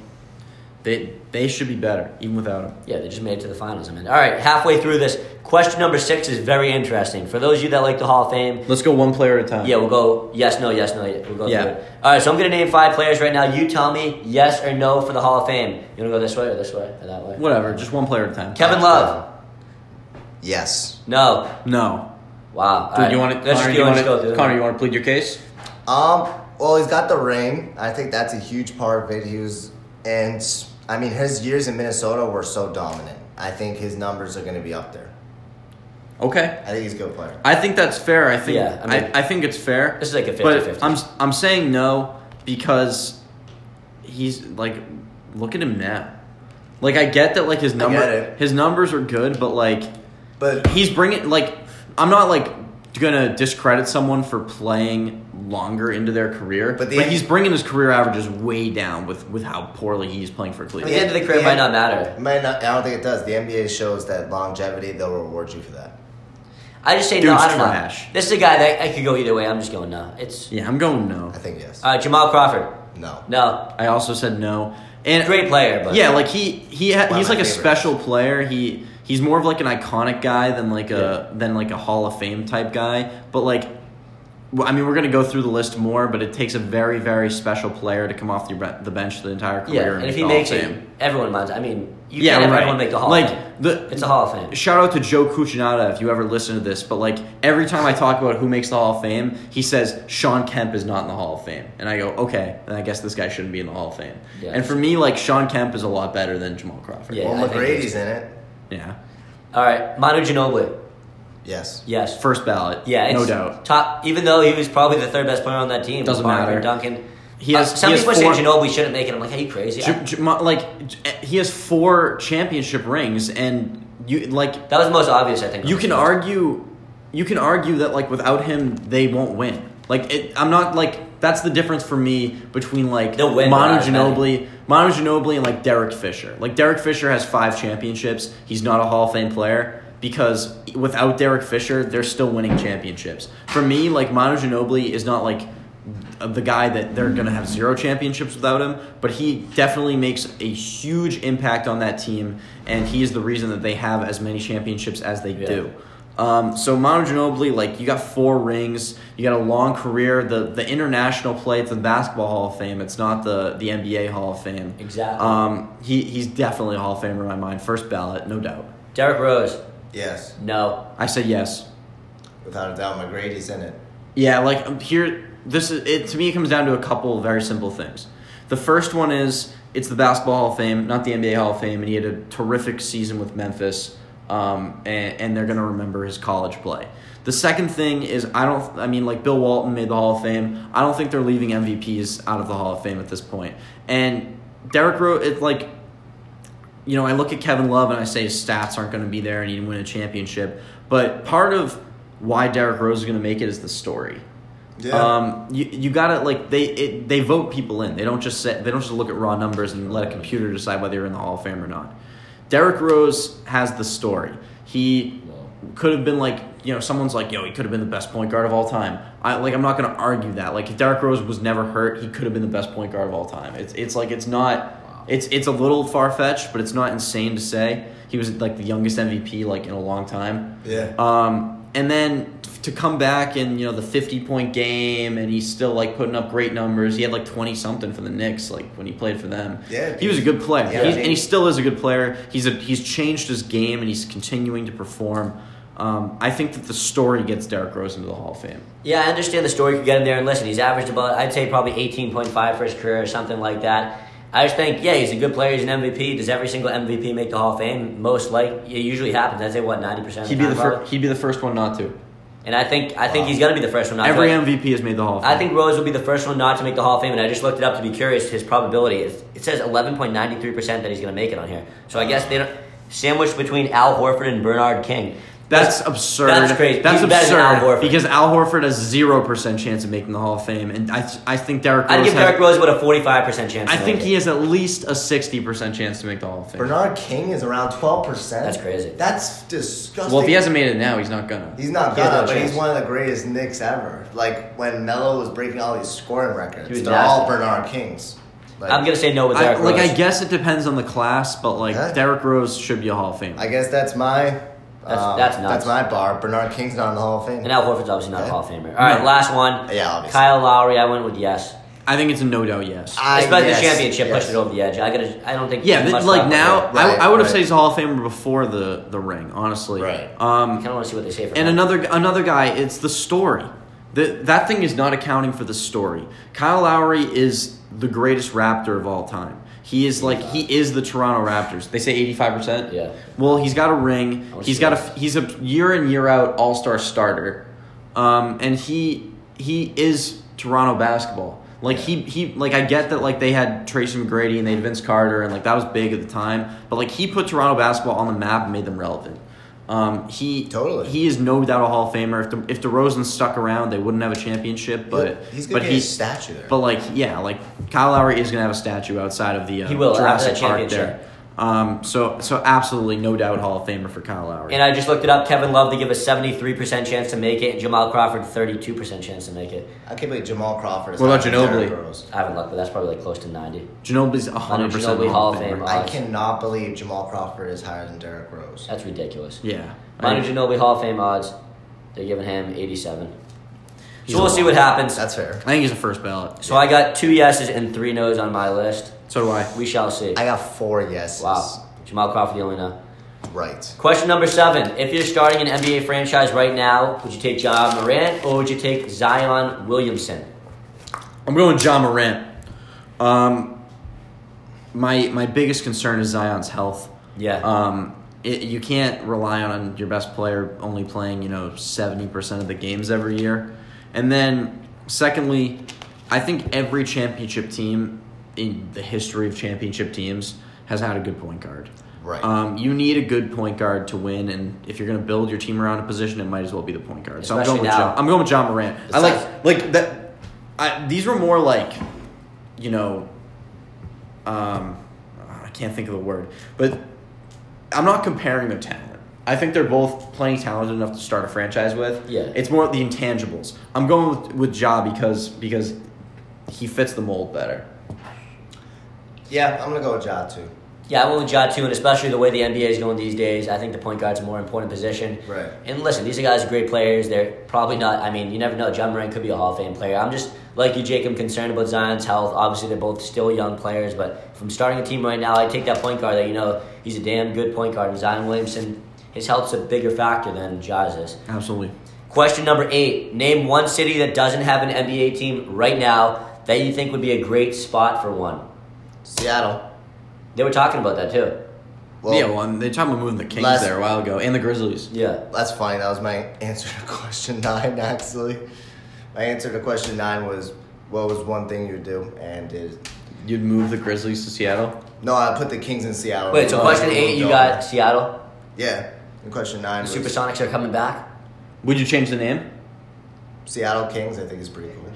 they they should be better even without him. Yeah, they just made it to the finals. I mean, all right, halfway through this, question number six is very interesting. For those of you that like the Hall of Fame, Let's go one player at a time. yeah, we'll go yes, no, yes, no. We'll go Yeah. through it. All right, so I'm going to name five players right now. You tell me yes or no for the Hall of Fame. You want to go this way or this way or that way? Whatever, just one player at a time. Kevin Love. Yes. No. No. Wow. Dude, you want to? Let's Connor, just you go, want to? through them. Connor, you want to plead your case? Um. Well, he's got the ring. I think that's a huge part of it. He was, and I mean, his years in Minnesota were so dominant. I think his numbers are going to be up there. Okay. I think he's a good player. I think that's fair. I think. Yeah, I I, mean- I, think it's fair. This is like a 50-50. I'm I'm saying no because he's like, look at him now. Like I get that like his I number get it. his numbers are good, but like But he's bringing like I'm not like gonna discredit someone for playing longer into their career, But but, the- he's bringing his career averages way down with with how poorly he's playing for At Cleveland. the end of the career The might end- not matter. might not. I don't think it does. The NBA shows that longevity. They'll reward you for that. I just say no. I don't trash. know. This is a guy that I could go either way. I'm just going no. It's Yeah, I'm going no. I think yes. uh, Jamal Crawford. no. No, I also said no. And great player, but yeah, like he he ha- he's my like a favorites. special player. He he's more of like an iconic guy than like a than like a Hall of Fame type guy. But like, I mean, we're gonna go through the list more, but it takes a very very special player to come off the, the bench the entire career. yeah. and And if he makes it, everyone minds. I mean, you yeah, can't right. everyone make the Hall. like of Fame. the It's a Hall of Fame. Shout out to Joe Cucinato if you ever listen to this, but like every time I talk about who makes the Hall of Fame, he says Shawn Kemp is not in the Hall of Fame, and I go, okay, then I guess this guy shouldn't be in the Hall of Fame. Yeah. And for me, like Shawn Kemp is a lot better than Jamal Crawford. Yeah. well, McGrady's in it. Yeah. All right, Manu Ginobili. Yes. Yes. First ballot, Yeah, no doubt. Top, even though he was probably the third best player on that team. Doesn't with matter. Duncan. He Uh, has- some he people are saying four- Ginobili shouldn't make it. I'm like, are you crazy? J- I- J- Ma- like J- he has four championship rings, and you like that was the most obvious, I think. you can argue you can argue that like without him they won't win like it, i'm not like that's the difference for me between like They'll win, Manu but. Ginobili, Manu Ginobili and like Derek Fisher. Like Derek Fisher has five championships. He's not a Hall of Fame player because without Derek Fisher, they're still winning championships. For me, like Manu Ginobili is not like the guy that they're going to have zero championships without him, but he definitely makes a huge impact on that team, and he is the reason that they have as many championships as they Yeah. do. Um, so Manu Ginobili, like you got four rings, you got a long career. The the international play, it's the Basketball Hall of Fame. It's not the the NBA Hall of Fame. Exactly. Um, he he's definitely a Hall of Famer in my mind, first ballot, no doubt. Derrick Rose. Yes. No. I said yes. Without a doubt, McGrady's in it. Yeah, like um, here, this is it. To me, it comes down to a couple of very simple things. The first one is it's the Basketball Hall of Fame, not the NBA Hall of Fame, and he had a terrific season with Memphis, um, and, and they're gonna remember his college play. The second thing is I don't. I mean, like Bill Walton made the Hall of Fame. I don't think they're leaving MVPs out of the Hall of Fame at this point. And Derrick Rose, it's like you know, I look at Kevin Love and I say his stats aren't going to be there and he didn't win a championship. But part of why Derrick Rose is going to make it is the story. Yeah. Um, you you gotta like they it, they vote people in. They don't just say they don't just look at raw numbers and let a computer decide whether you're in the Hall of Fame or not. Derrick Rose has the story. He could have been like you know someone's like yo he could have been the best point guard of all time. I like I'm not gonna argue that. Like if Derrick Rose was never hurt, he could have been the best point guard of all time. It's it's like it's not. It's it's a little far fetched, but it's not insane to say he was like the youngest MVP like in a long time. Yeah. Um, and then to come back in, you know, the 50 point game and he's still like putting up great numbers. He had like 20 something for the Knicks, like when he played for them. Yeah. He was a good player. Yeah. He's, and he still is a good player. He's a, he's changed his game and he's continuing to perform. Um, I think that the story gets Derrick Rose into the Hall of Fame. Yeah, I understand the story could get him there. And listen, he's averaged about, I'd say probably 18.5 for his career or something like that. I just think, yeah, he's a good player. He's an MVP. Does every single MVP make the Hall of Fame? Most like it usually happens. I'd say what ninety percent. He'd be the first. He'd be the first one not to. And I think I think he's gonna be the first one. Not to. Every to. MVP has made the Hall of Fame. I think Rose will be the first one not to make the Hall of Fame, and I just looked it up to be curious. His probability is it says eleven point ninety three percent that he's gonna make it on here. So I guess they don't sandwiched between Al Horford and Bernard King. That's absurd. That's crazy. That's He's better than Al absurd Horford. because Al Horford has zero percent chance of making the Hall of Fame, and I I think Derrick Rose. I'd give had- Derrick Rose about a forty five percent chance. I to think make he it. has at least a sixty percent chance to make the Hall of Fame. Bernard King is around twelve percent. That's crazy. That's disgusting. Well, if he hasn't made it now, he's not gonna. He's not He gonna, no but chance. he's one of the greatest Knicks ever. Like when Melo was breaking all these scoring records, He was they're nasty. all Bernard Kings. Like, I'm gonna say no with I, Derrick like I guess it depends on the class, but like Huh? Derrick Rose should be a Hall of Fame. I guess that's my. That's- um, that's nuts. That's my bar. Bernard King's not in the Hall of Fame. and Al Horford's obviously not a Hall of Famer. All right, No. last one. Yeah, obviously. Kyle Lowry. I went with yes. I think it's a no doubt yes. I- Especially yes, the championship yes. pushed it over the edge. I gotta. I don't think. yeah, much but, like now, Right, I, I would have right. said he's a Hall of Famer before the the ring. Honestly, Right. it. I Um, kind of want to see what they say for and him. another another guy, it's the story. The, that thing is not accounting for the story. Kyle Lowry is the greatest Raptor of all time. He is like he is the Toronto Raptors. They say eighty five percent. Yeah. Well, he's got a ring. He's got a he's a year in year out All Star starter, um, and he he is Toronto basketball. Like he he like I get that like they had Tracy McGrady and they had Vince Carter and like that was big at the time, but like he put Toronto basketball on the map and made them relevant. Um, he Totally. he is no doubt a Hall of Famer. If the if DeRozan stuck around, they wouldn't have a championship. But he's gonna but get he's a statue there. but like yeah, like Kyle Lowry is gonna have a statue outside of the uh, He will, after Jurassic that Park there. Um, so so absolutely no doubt Hall of Famer for Kyle Lowry. And I just looked it up. Kevin Love to give a seventy three percent chance to make it, and Jamal Crawford thirty two percent chance to make it. I can't believe Jamal Crawford. Is What about higher than Ginobili? Derrick Rose. I haven't looked, but that's probably like close to ninety. Ginobili's Manu hundred percent Ginobili Hall of Famer. Fame. I cannot believe Jamal Crawford is higher than Derrick Rose. That's ridiculous. Yeah, Manu I- Ginobili Hall of Fame odds. They're giving him eighty seven. He's So we'll see what happens. That's fair. I think he's a first ballot. So I got two yeses and three nos on my list. So do I. We shall see. I got four yeses. Wow. Jamal Crawford the only no. Right. Question number seven. If you're starting an NBA franchise right now, would you take Ja Morant or would you take Zion Williamson? I'm going Ja Morant. Um, my my biggest concern is Zion's health. Yeah. Um, it, you can't rely on your best player only playing you know seventy percent of the games every year. And then secondly, I think every championship team in the history of championship teams has had a good point guard. Right. Um, you need a good point guard to win, and if you're going to build your team around a position, it might as well be the point guard. So I'm Especially going with now. John. I'm going with Ja Morant. I like like that. I, these were more like, you know, um, I can't think of the word, but I'm not comparing their talent. I think they're both plenty talented enough to start a franchise with. Yeah. It's more the intangibles. I'm going with, with Ja because because he fits the mold better. Yeah, I'm gonna go with Ja too. Yeah, I went with Ja too, and especially the way the NBA is going these days, I think the point guard's a more important position. Right. And listen, these are guys are great players. They're probably not. I mean, you never know. John Moran could be a Hall of Fame player. I'm just like you, Jake. I'm concerned about Zion's health. Obviously, they're both still young players, but if I'm starting a team right now, I take that point guard that you know he's a damn good point guard. And Zion Williamson, his health's a bigger factor than Ja's is. Absolutely. Question number eight: Name one city that doesn't have an NBA team right now that you think would be a great spot for one. Seattle. They were talking about that too. Well, yeah, well, they talked about moving the Kings last- there a while ago and the Grizzlies. Yeah. That's funny. That was my answer to question nine, actually. My answer to question nine was what was one thing you'd do? And it, You'd move the Grizzlies to Seattle. no, I put the Kings in Seattle. Wait, so Oh, question eight, you got Seattle. Yeah. And question The nine was Supersonics are coming back. Would you change the name? Seattle Kings, I think is pretty cool.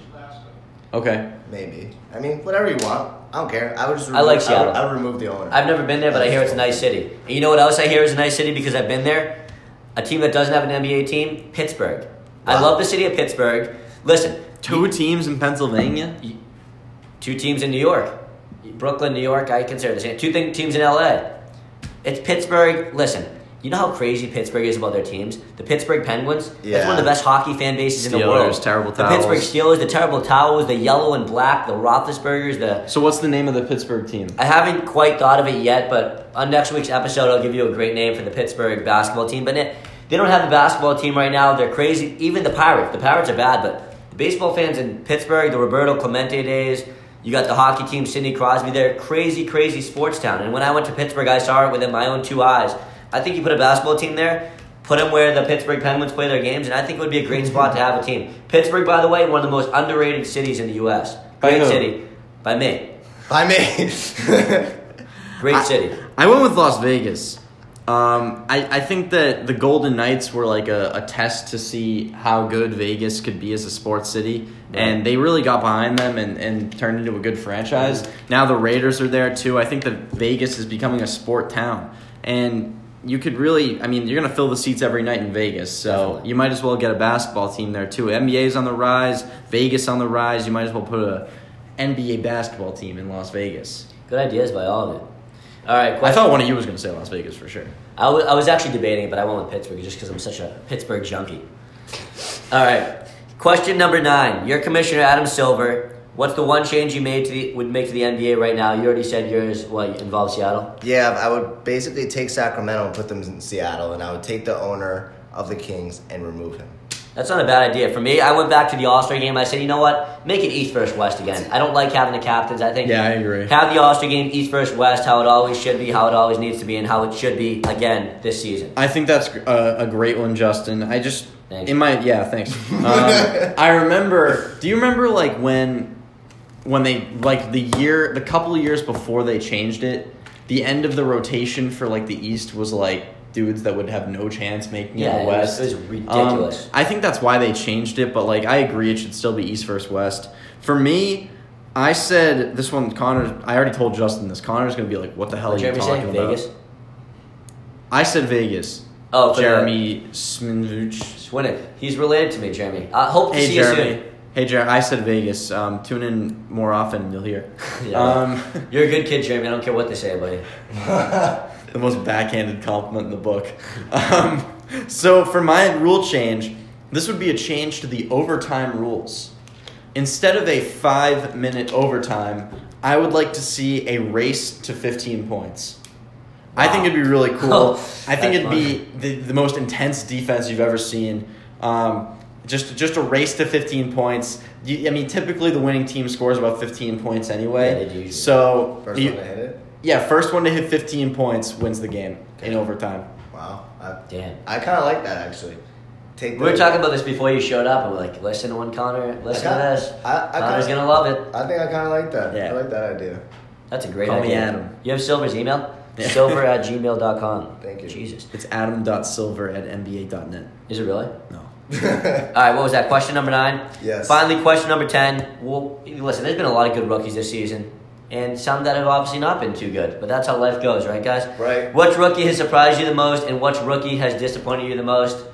Okay. Maybe. I mean, whatever you want. I don't care. I would just I like remove- Seattle. I would, I would remove the owner. I've never been there, but I hear it's a nice city. And you know what else I hear is a nice city because I've been there? A team that doesn't have an NBA team, Pittsburgh. I love the city of Pittsburgh. Listen, Two teams in Pennsylvania. you- two teams in New York. Brooklyn, New York, I consider the same. Two thing, teams in LA. It's Pittsburgh. Listen, you know how crazy Pittsburgh is about their teams? The Pittsburgh Penguins, that's one of the best hockey fan bases in the Steelers, world. terrible The. Pittsburgh Steelers, the terrible towels, the yellow and black, the Roethlisbergers, the So what's the name of the Pittsburgh team? I haven't quite thought of it yet, but on next week's episode, I'll give you a great name for the Pittsburgh basketball team. But it, they don't have the basketball team right now. They're crazy. Even the Pirates. The Pirates are bad, but the baseball fans in Pittsburgh, the Roberto Clemente days, You got the hockey team, Sidney Crosby. They're crazy, crazy sports town. And when I went to Pittsburgh, I saw it within my own two eyes. I think you put a basketball team there, put them where the Pittsburgh Penguins play their games, and I think it would be a great spot to have a team. Pittsburgh, by the way, one of the most underrated cities in the U.S. By Great who? city. By me. By me. Great I- city. I went with Las Vegas. Um, I, I think that the Golden Knights were like a, a test to see how good Vegas could be as a sports city. And they really got behind them and, and turned into a good franchise. Now the Raiders are there too. I think that Vegas is becoming a sport town. And you could really, I mean, you're going to fill the seats every night in Vegas. So you might as well get a basketball team there too. NBA's on the rise, Vegas on the rise. You might as well put a NBA basketball team in Las Vegas. Good ideas by all of you. All right, I thought one of you was going to say Las Vegas for sure. I—I was actually debating it, but I went with Pittsburgh just because I'm such a Pittsburgh junkie. All right. Question number nine. Your commissioner, Adam Silver. What's the one change you made to the would make to the NBA right now? You already said yours. What involves Seattle? yeah, I would basically take Sacramento and put them in Seattle, and I would take the owner of the Kings and remove him. That's not a bad idea. For me, I went back to the All Star game. I said, you know what? Make it East versus West again. I don't like having the captains. I think Yeah, I agree. Have the All Star game East versus West, how it always should be, how it always needs to be, and how it should be again this season. I think that's a, a great one, Justin. I just Thanks. in my yeah, thanks. Um, I remember. Do you remember like when when they like the year, the couple of years before they changed it, the end of the rotation for like the East was like dudes that would have no chance making Yeah, it it in the was- West. it was ridiculous. Um, I think that's why they changed it, but like I agree, it should still be East versus West. For me. I said this one, Connor. I already told Justin this. Connor's gonna be like, "What the hell are you talking about?" Vegas. I said Vegas. Oh, Jeremy Sminovich. Win it. He's related to me, Jeremy. I hope to Hey see Jeremy. you Hey Jeremy. I said Vegas. Um, tune in more often and you'll hear. Yeah. Um, You're a good kid, Jeremy. I don't care what they say, about buddy. the most backhanded compliment in the book. Um, so for my rule change, this would be a change to the overtime rules. Instead of a five minute overtime, I would like to see a race to 15 points. I think it'd be really cool. Oh, I think it'd be the, the most intense defense you've ever seen. Um, just just a race to 15 points. You, I mean, typically the winning team scores about 15 points anyway. Yeah, they usually. So First you- one to hit it. yeah, first one to hit 15 points wins the game in overtime. Wow. I, Damn. I kind of like that actually. Take We were talking about this before you showed up, and we're like, listen to one Connor, listen I to this. I- I Connor's got- gonna love it. I think I kind of like that. Yeah. I like that idea. That's a great Call me idea. Adam. You have Silver's email? Yeah. Silver at gmail.com. Thank you. Jesus. It's adam.silver at nba.net. Is it really? No. All right, what was that? Question number nine? Yes. Finally, question number 10. Well, listen, there's been a lot of good rookies this season, and some that have obviously not been too good, but that's how life goes, right, guys? Right. Which rookie has surprised you the most, and which rookie has disappointed you the most?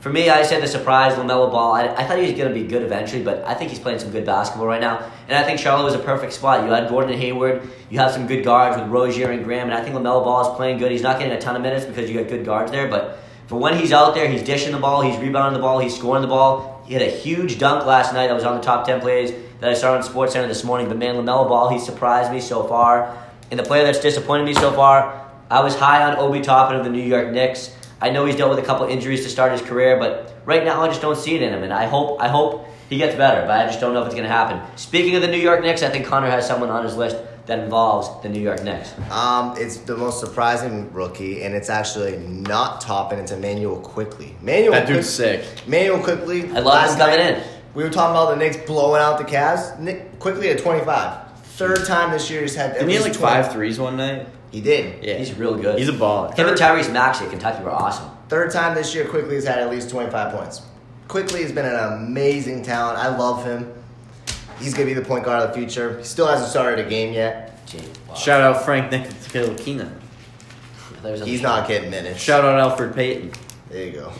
For me, I said the surprise, LaMelo Ball. I, I thought he was going to be good eventually, but I think he's playing some good basketball right now. And I think Charlotte was a perfect spot. You had Gordon and Hayward. You have some good guards with Rozier and Graham, and I think LaMelo Ball is playing good. He's not getting a ton of minutes because you got good guards there, but for when he's out there, he's dishing the ball, he's rebounding the ball, he's scoring the ball. He had a huge dunk last night that was on the top 10 plays that I saw on SportsCenter this morning. But man, LaMelo Ball, he surprised me so far. And the player that's disappointed me so far, I was high on Obi Toppin of the New York Knicks. I know he's dealt with a couple injuries to start his career, but right now I just don't see it in him. And I hope I hope he gets better, but I just don't know if it's going to happen. Speaking of the New York Knicks, I think Connor has someone on his list that involves the New York Knicks. Um, it's the most surprising rookie, and it's actually not Toppin. It's Immanuel Quickley. Emmanuel That dude's Quick- sick. Immanuel Quickley. I love last him coming night, in. We were talking about the Knicks blowing out the Cavs. Nick Quickley at 25. Third time this year he's had. at Didn't he have like least 20. five threes one night? He did. Yeah. He's real good. He's a baller. Him and Tyrese Maxey at Kentucky were awesome. Third time this year, Quickley has had at least 25 points. Quickley has been an amazing talent. I love him. He's going to be the point guard of the future. He still hasn't started a game yet. Gee, wow. Shout out Frank Ntilikina. He's not getting minutes. Shout out Elfrid Payton. There you go.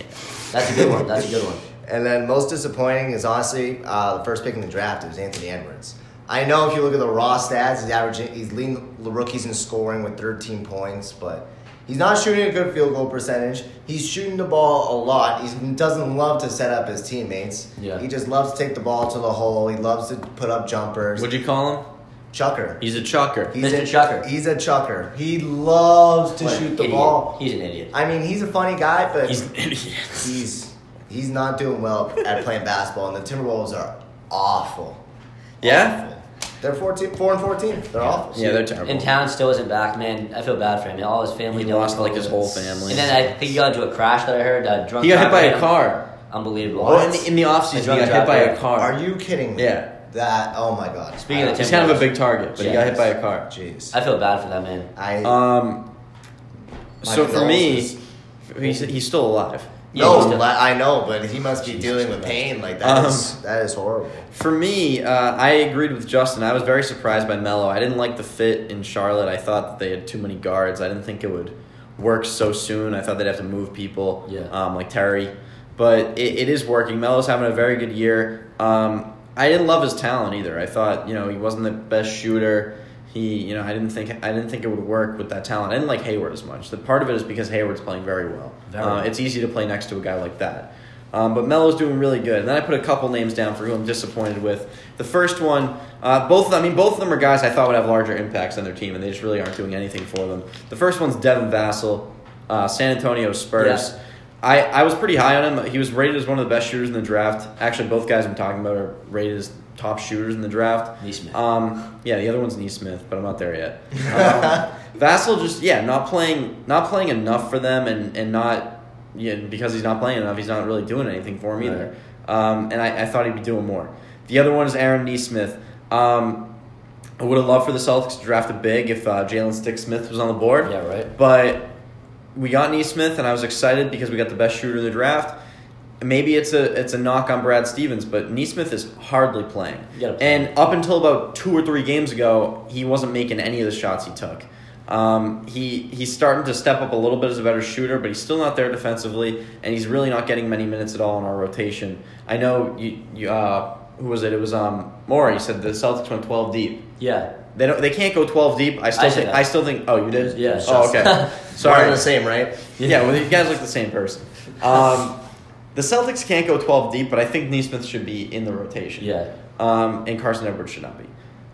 That's a good one. That's a good one. And then most disappointing is honestly uh, the first pick in the draft. It was Anthony Edwards. I know if you look at the raw stats, he's averaging, he's leading the rookies in scoring with 13 points, but he's not shooting a good field goal percentage. He's shooting the ball a lot. He doesn't love to set up his teammates. Yeah. He just loves to take the ball to the hole. He loves to put up jumpers. What'd you call him? chucker. He's a chucker. He's Mr. a Chucker. He's a chucker. He loves to What shoot the idiot. ball. He's an idiot. I mean, he's a funny guy, but He's an idiot. he's he's not doing well at playing basketball, and the Timberwolves are awful. Yeah? Awful. They're 14, 4 and 14. They're awful. Yeah, they're terrible. And Town still isn't back, man. I feel bad for him. All his family He lost, like, his whole family. And then I think he got into a crash that I heard. A drunk He got hit by driver a car. Unbelievable. Oh, in the, in the offseason, he got hit by a car. Are you kidding me? Yeah. That, oh my god. Speaking of the He's kind of a big target, but he got hit by a car. Jeez. I feel bad for that man. I, Um, so for me, he's, he's still alive. Yeah, no, I know, but he must be dealing with pain. Like that is Um, that is horrible. For me, uh, I agreed with Justin. I was very surprised by Melo. I didn't like the fit in Charlotte. I thought that they had too many guards. I didn't think it would work so soon. I thought they'd have to move people, Yeah. um, like Terry. But it, it is working. Melo's having a very good year. Um, I didn't love his talent either. I thought you know he wasn't the best shooter. He you know I didn't think I didn't think it would work with that talent. I didn't like Hayward as much. The part of it is because Hayward's playing very well. Very Uh, it's easy to play next to a guy like that. Um, but Melo's doing really good. And then I put a couple names down for who I'm disappointed with. The first one, uh, both I mean both of them are guys I thought would have larger impacts on their team, and they just really aren't doing anything for them. The first one's Devin Vassell, uh, San Antonio Spurs. Yeah. I, I was pretty high on him. He was rated as one of the best shooters in the draft. Actually, both guys I'm talking about are rated as top shooters in the draft. Nesmith. Um, yeah, the other one's Nesmith, but I'm not there yet. Um, Vassell just yeah, not playing not playing enough for them, and and not yeah because he's not playing enough, he's not really doing anything for him either. Um, and I, I thought he'd be doing more. The other one is Aaron Nesmith. Um, I would have loved for the Celtics to draft a big if uh, Jalen Stick Smith was on the board. Yeah, right. But we got Nesmith, and I was excited because we got the best shooter in the draft. Maybe it's a it's a knock on Brad Stevens, but Nesmith is hardly playing. Play. And up until about two or three games ago, he wasn't making any of the shots he took. Um, he he's starting to step up a little bit as a better shooter, but he's still not there defensively, and he's really not getting many minutes at all in our rotation. I know you, you uh, who was it? It was um Morey said the Celtics went twelve deep. Yeah. They don't. They can't go twelve deep. I still I think. that. I still think. Oh, you did. Yeah. Oh, okay. We're Sorry. the same, right? Yeah, well, you guys look the same person. Um, the Celtics can't go 12 deep, but I think Nesmith should be in the rotation. Yeah. Um, and Carson Edwards should not be.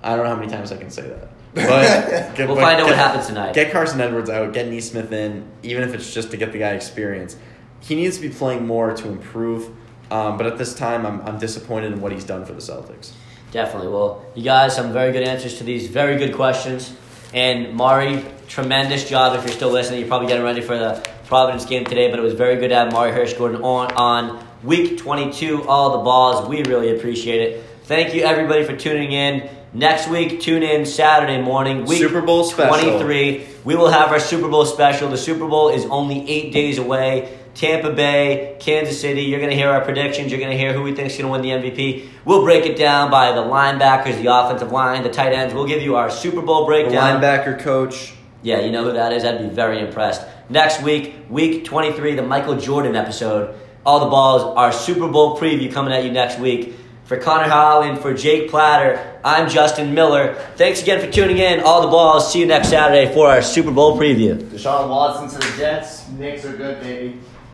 I don't know how many times I can say that. But We'll but find out what get- happens tonight. Get Carson Edwards out, get Nesmith in, even if it's just to get the guy experience. He needs to be playing more to improve. Um, but at this time, I'm, I'm disappointed in what he's done for the Celtics. Definitely. Well, you guys, some very good answers to these very good questions. And Morey, tremendous job if you're still listening. You're probably getting ready for the Providence game today, but it was very good to have Morey Hershgordon on on week 22, all the balls. We really appreciate it. Thank you, everybody, for tuning in. Next week, tune in Saturday morning, week Super Bowl special. 23. We will have our Super Bowl special. The Super Bowl is only eight days away. Tampa Bay, Kansas City. You're going to hear our predictions. You're going to hear who we think is going to win the MVP. We'll break it down by the linebackers, the offensive line, the tight ends. We'll give you our Super Bowl The breakdown. linebacker coach. Yeah, you know who that is. I'd be very impressed. Next week, week 23, the Michael Jordan episode. All the balls, our Super Bowl preview coming at you next week. For Connor Howell and for Jake Platter, I'm Justin Miller. Thanks again for tuning in. All the balls. See you next Saturday for our Super Bowl preview. Deshaun Watson to the Jets. Knicks are good, baby.